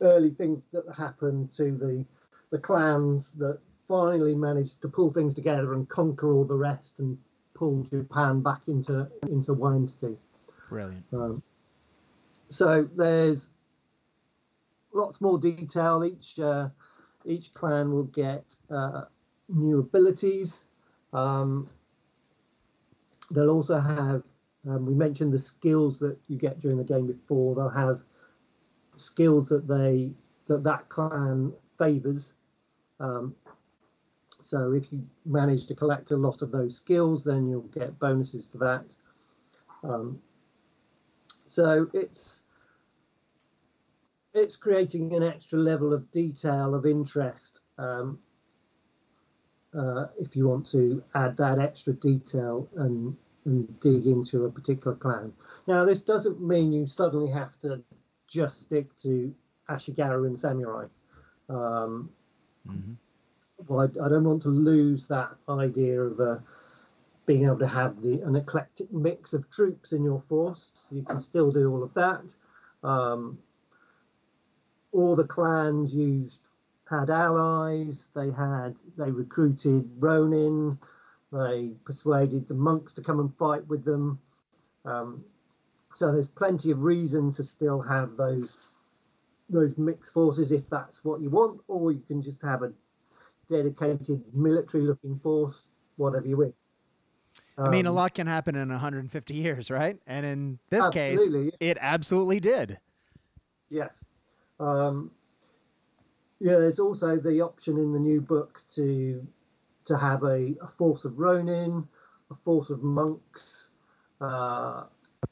early things that happened to the the clans that finally managed to pull things together and conquer all the rest and pull Japan back into into one entity. Brilliant. Um, so there's lots more detail. Each uh, each clan will get uh, new abilities. Um, they'll also have. Um, we mentioned the skills that you get during the game before. They'll have skills that they that that clan favors. Um, so if you manage to collect a lot of those skills, then you'll get bonuses for that. Um, so it's it's creating an extra level of detail of interest um, uh, if you want to add that extra detail and and dig into a particular clan. Now this doesn't mean you suddenly have to just stick to Ashigaru and Samurai. Um, Mm-hmm. Well, I, I, don't want to lose that idea of uh, being able to have the an eclectic mix of troops in your force. You can still do all of that. Um, all the clans used had allies. They had they recruited Ronin. They persuaded the monks to come and fight with them. Um, so there's plenty of reason to still have those those mixed forces if that's what you want, or you can just have a dedicated military looking force, whatever you wish. Um, I mean, a Um, lot can happen in 150 years, right? And in this case, absolutely, it absolutely did. Yes. Um, yeah, there's also the option in the new book to to have a, a force of Ronin, a force of monks, uh,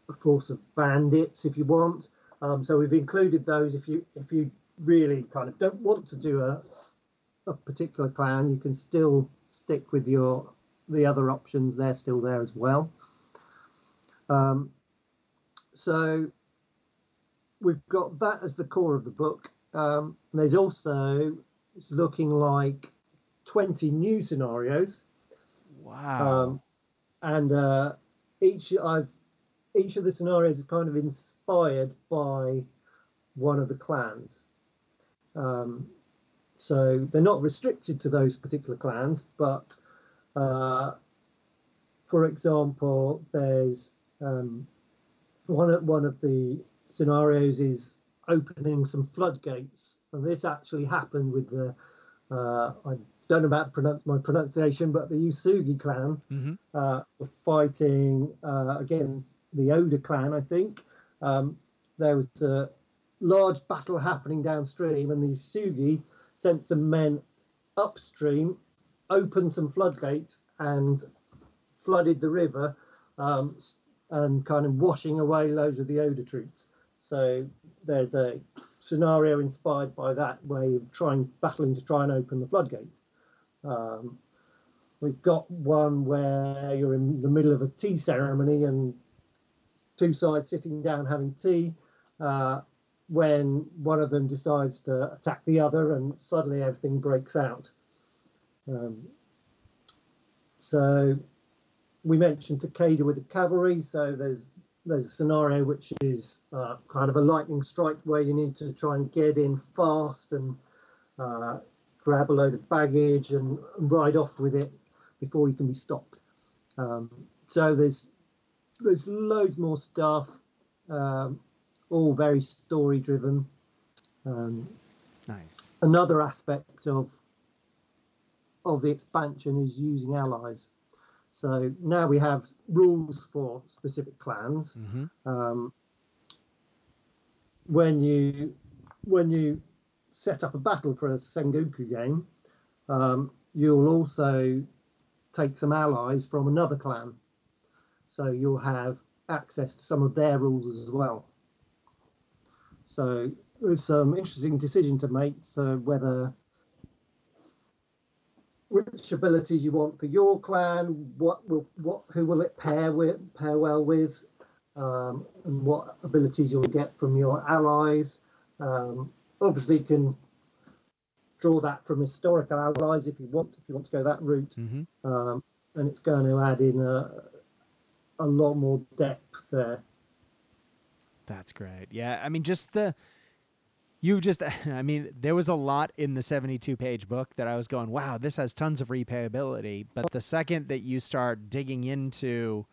a force of bandits, if you want. Um, so we've included those. If you if you really kind of don't want to do a a particular clan, you can still stick with your the other options. They're still there as well. Um, so we've got that as the core of the book. Um, there's also it's looking like 20 new scenarios, Wow. um, and uh, each I've each of the scenarios is kind of inspired by one of the clans. Um, so they're not restricted to those particular clans, but uh, for example, there's um, one of one of the scenarios is opening some floodgates, and this actually happened with the uh, I don't know about pronounce my pronunciation, but the Uesugi clan hmm uh, were fighting uh, against the Oda clan, I think. Um, there was a large battle happening downstream, and the Sugi sent some men upstream, opened some floodgates, and flooded the river, um, and kind of washing away loads of the Oda troops. So there's a scenario inspired by that way of trying battling to try and open the floodgates. Um, We've got one where you're in the middle of a tea ceremony and two sides sitting down having tea. Uh, when one of them decides to attack the other, and suddenly everything breaks out. Um, so we mentioned Takeda with the cavalry, so there's there's a scenario which is uh, kind of a lightning strike where you need to try and get in fast and uh, grab a load of baggage and ride off with it before you can be stopped. Um, so there's there's loads more stuff, um, all very story driven. Um, nice. Another aspect of of the expansion is using allies. So now we have rules for specific clans. Mm-hmm. Um, when you when you set up a battle for a Sengoku game, um, you'll also take some allies from another clan. So you'll have access to some of their rules as well. So there's some interesting decision to make. So whether which abilities you want for your clan, what will what who will it pair with pair well with, um, and what abilities you'll get from your allies. Um, obviously, you can draw that from historical allies if you want if you want to go that route, Mm-hmm. um, and it's going to add in a a lot more depth there. That's great. Yeah, I mean, just the you've just. I mean, there was a lot in the seventy-two page book that I was going, "Wow, this has tons of repayability." But the second that you start digging into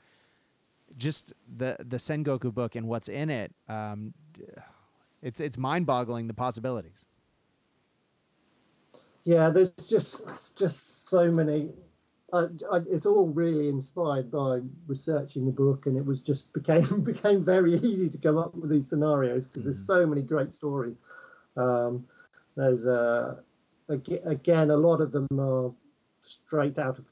just the the Sengoku book and what's in it, um, it's it's mind-boggling the possibilities. Yeah, there's just just so many. I, I, it's all really inspired by researching the book, and it was just became became very easy to come up with these scenarios because there's so many great stories. Um, there's uh, again a lot of them are straight out of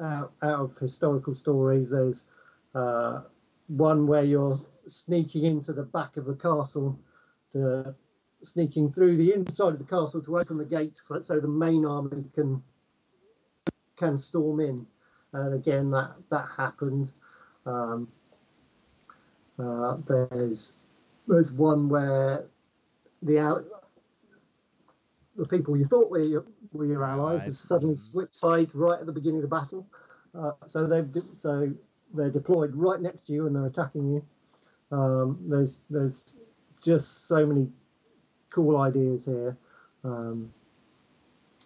out, out of historical stories. There's uh, one where you're sneaking into the back of the castle to sneaking through the inside of the castle to open the gate for, so the main army can can storm in. And again, that that happened. Um, uh, there's there's one where the al- the people you thought were your, were your allies have suddenly switched sides right at the beginning of the battle. Uh, so they've de- so they're deployed right next to you and they're attacking you. Um, there's there's just so many cool ideas here, um,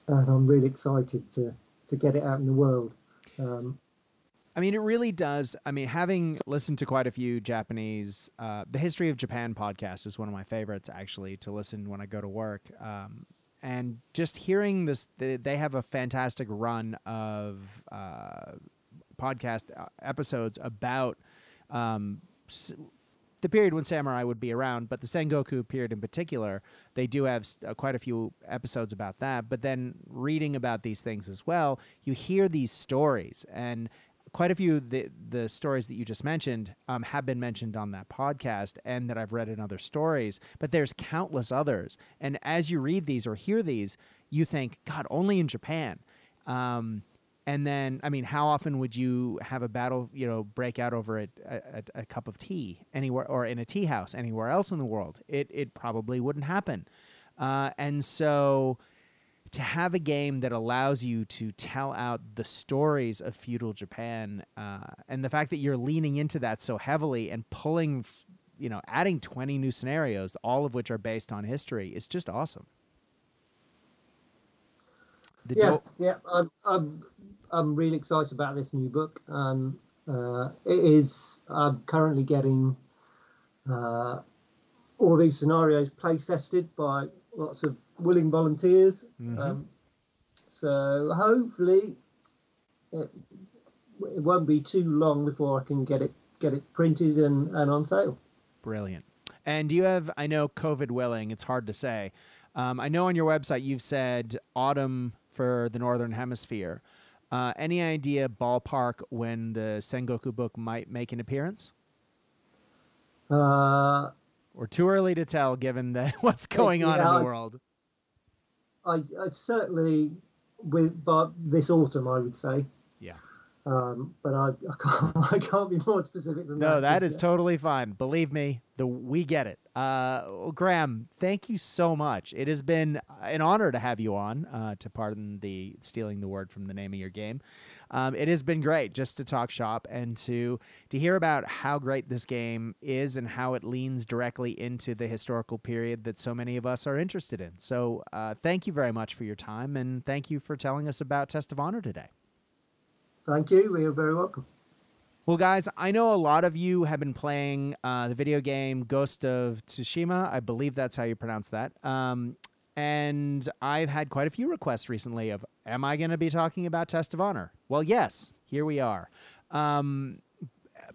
and I'm really excited to to get it out in the world. Um, I mean, it really does. I mean, having listened to quite a few Japanese, uh, the History of Japan podcast is one of my favorites actually to listen when I go to work. Um, and just hearing this, they, have a fantastic run of uh, podcast uh, episodes about um, the period when samurai would be around, but the Sengoku period in particular, they do have uh, quite a few episodes about that. But then reading about these things as well, you hear these stories, and quite a few the the stories that you just mentioned um, have been mentioned on that podcast, and that I've read in other stories. But there's countless others, and as you read these or hear these, you think, God, only in Japan. Um, and then, I mean, how often would you have a battle, you know, break out over a, a, a cup of tea anywhere or in a tea house anywhere else in the world? It, it probably wouldn't happen. Uh, and so to have a game that allows you to tell out the stories of feudal Japan uh, and the fact that you're leaning into that so heavily and pulling, you know, adding 20 new scenarios, all of which are based on history, is just awesome. The yeah, do- yeah, I'm, I'm I'm really excited about this new book. Um, uh, it is. I'm currently getting uh, all these scenarios play tested by lots of willing volunteers. Mhm. Um, so hopefully, it, it won't be too long before I can get it get it printed and, and on sale. Brilliant. And do you have, I know COVID willing, it's hard to say. Um, I know on your website you've said autumn for the Northern Hemisphere. Uh, any idea, ballpark, when the Sengoku book might make an appearance? Uh, Or too early to tell given the, what's going on in the I- world? I, I certainly with but this autumn I would say. Yeah. Um, but I, I, can't, I can't be more specific than no, that. No, that is yet. totally fine. Believe me, the we get it. Uh, Graham, thank you so much. It has been an honor to have you on. Uh, to pardon the stealing the word from the name of your game, um, it has been great just to talk shop and to to hear about how great this game is and how it leans directly into the historical period that so many of us are interested in. So, uh, thank you very much for your time and thank you for telling us about Test of Honor today. Thank you. You're very welcome. Well, guys, I know a lot of you have been playing uh, the video game Ghost of Tsushima. I believe that's how you pronounce that. Um, and I've had quite a few requests recently of, am I going to be talking about Test of Honor? Well, yes, here we are. Um,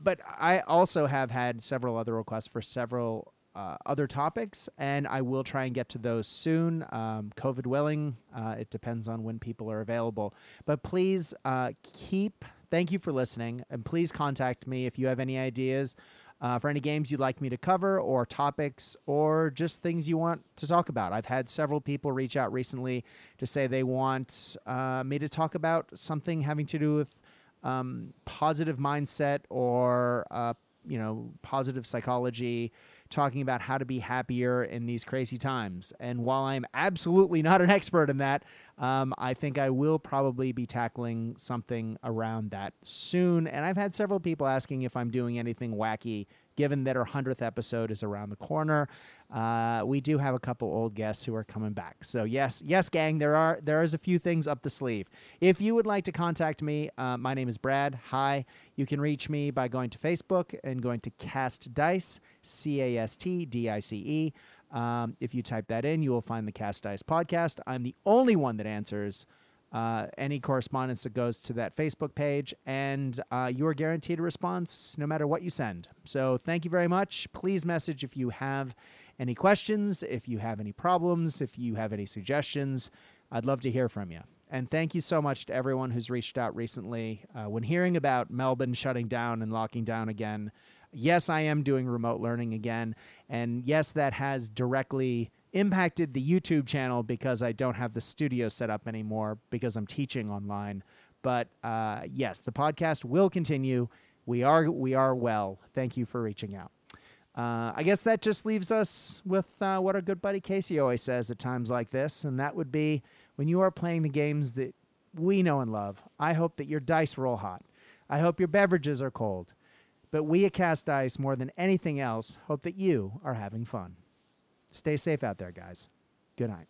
but I also have had several other requests for several uh, other topics, and I will try and get to those soon. Um, COVID willing, uh, it depends on when people are available. But please uh, keep. Thank you for listening, and please contact me if you have any ideas uh, for any games you'd like me to cover, or topics, or just things you want to talk about. I've had several people reach out recently to say they want uh, me to talk about something having to do with um, positive mindset or uh, you know positive psychology talking about how to be happier in these crazy times. And while I'm absolutely not an expert in that, um, I think I will probably be tackling something around that soon. And I've had several people asking if I'm doing anything wacky given that our 100th episode is around the corner. Uh, we do have a couple old guests who are coming back. So yes, yes, gang, there are there is a few things up the sleeve. If you would like to contact me, uh, my name is Brad. Hi, you can reach me by going to Facebook and going to Cast Dice, C A S T D I C E. Um, if you type that in, you will find the Cast Dice podcast. I'm the only one that answers uh, any correspondence that goes to that Facebook page, and uh, you are guaranteed a response no matter what you send. So, thank you very much. Please message if you have any questions, if you have any problems, if you have any suggestions. I'd love to hear from you. And thank you so much to everyone who's reached out recently. Uh, when hearing about Melbourne shutting down and locking down again, yes, I am doing remote learning again. And yes, that has directly impacted the YouTube channel because I don't have the studio set up anymore because I'm teaching online. But uh, yes, the podcast will continue. We are we are well. Thank you for reaching out. Uh, I guess that just leaves us with uh, what our good buddy Casey always says at times like this, and that would be when you are playing the games that we know and love. I hope that your dice roll hot. I hope your beverages are cold. But we at Cast Dice, more than anything else, hope that you are having fun. Stay safe out there, guys. Good night.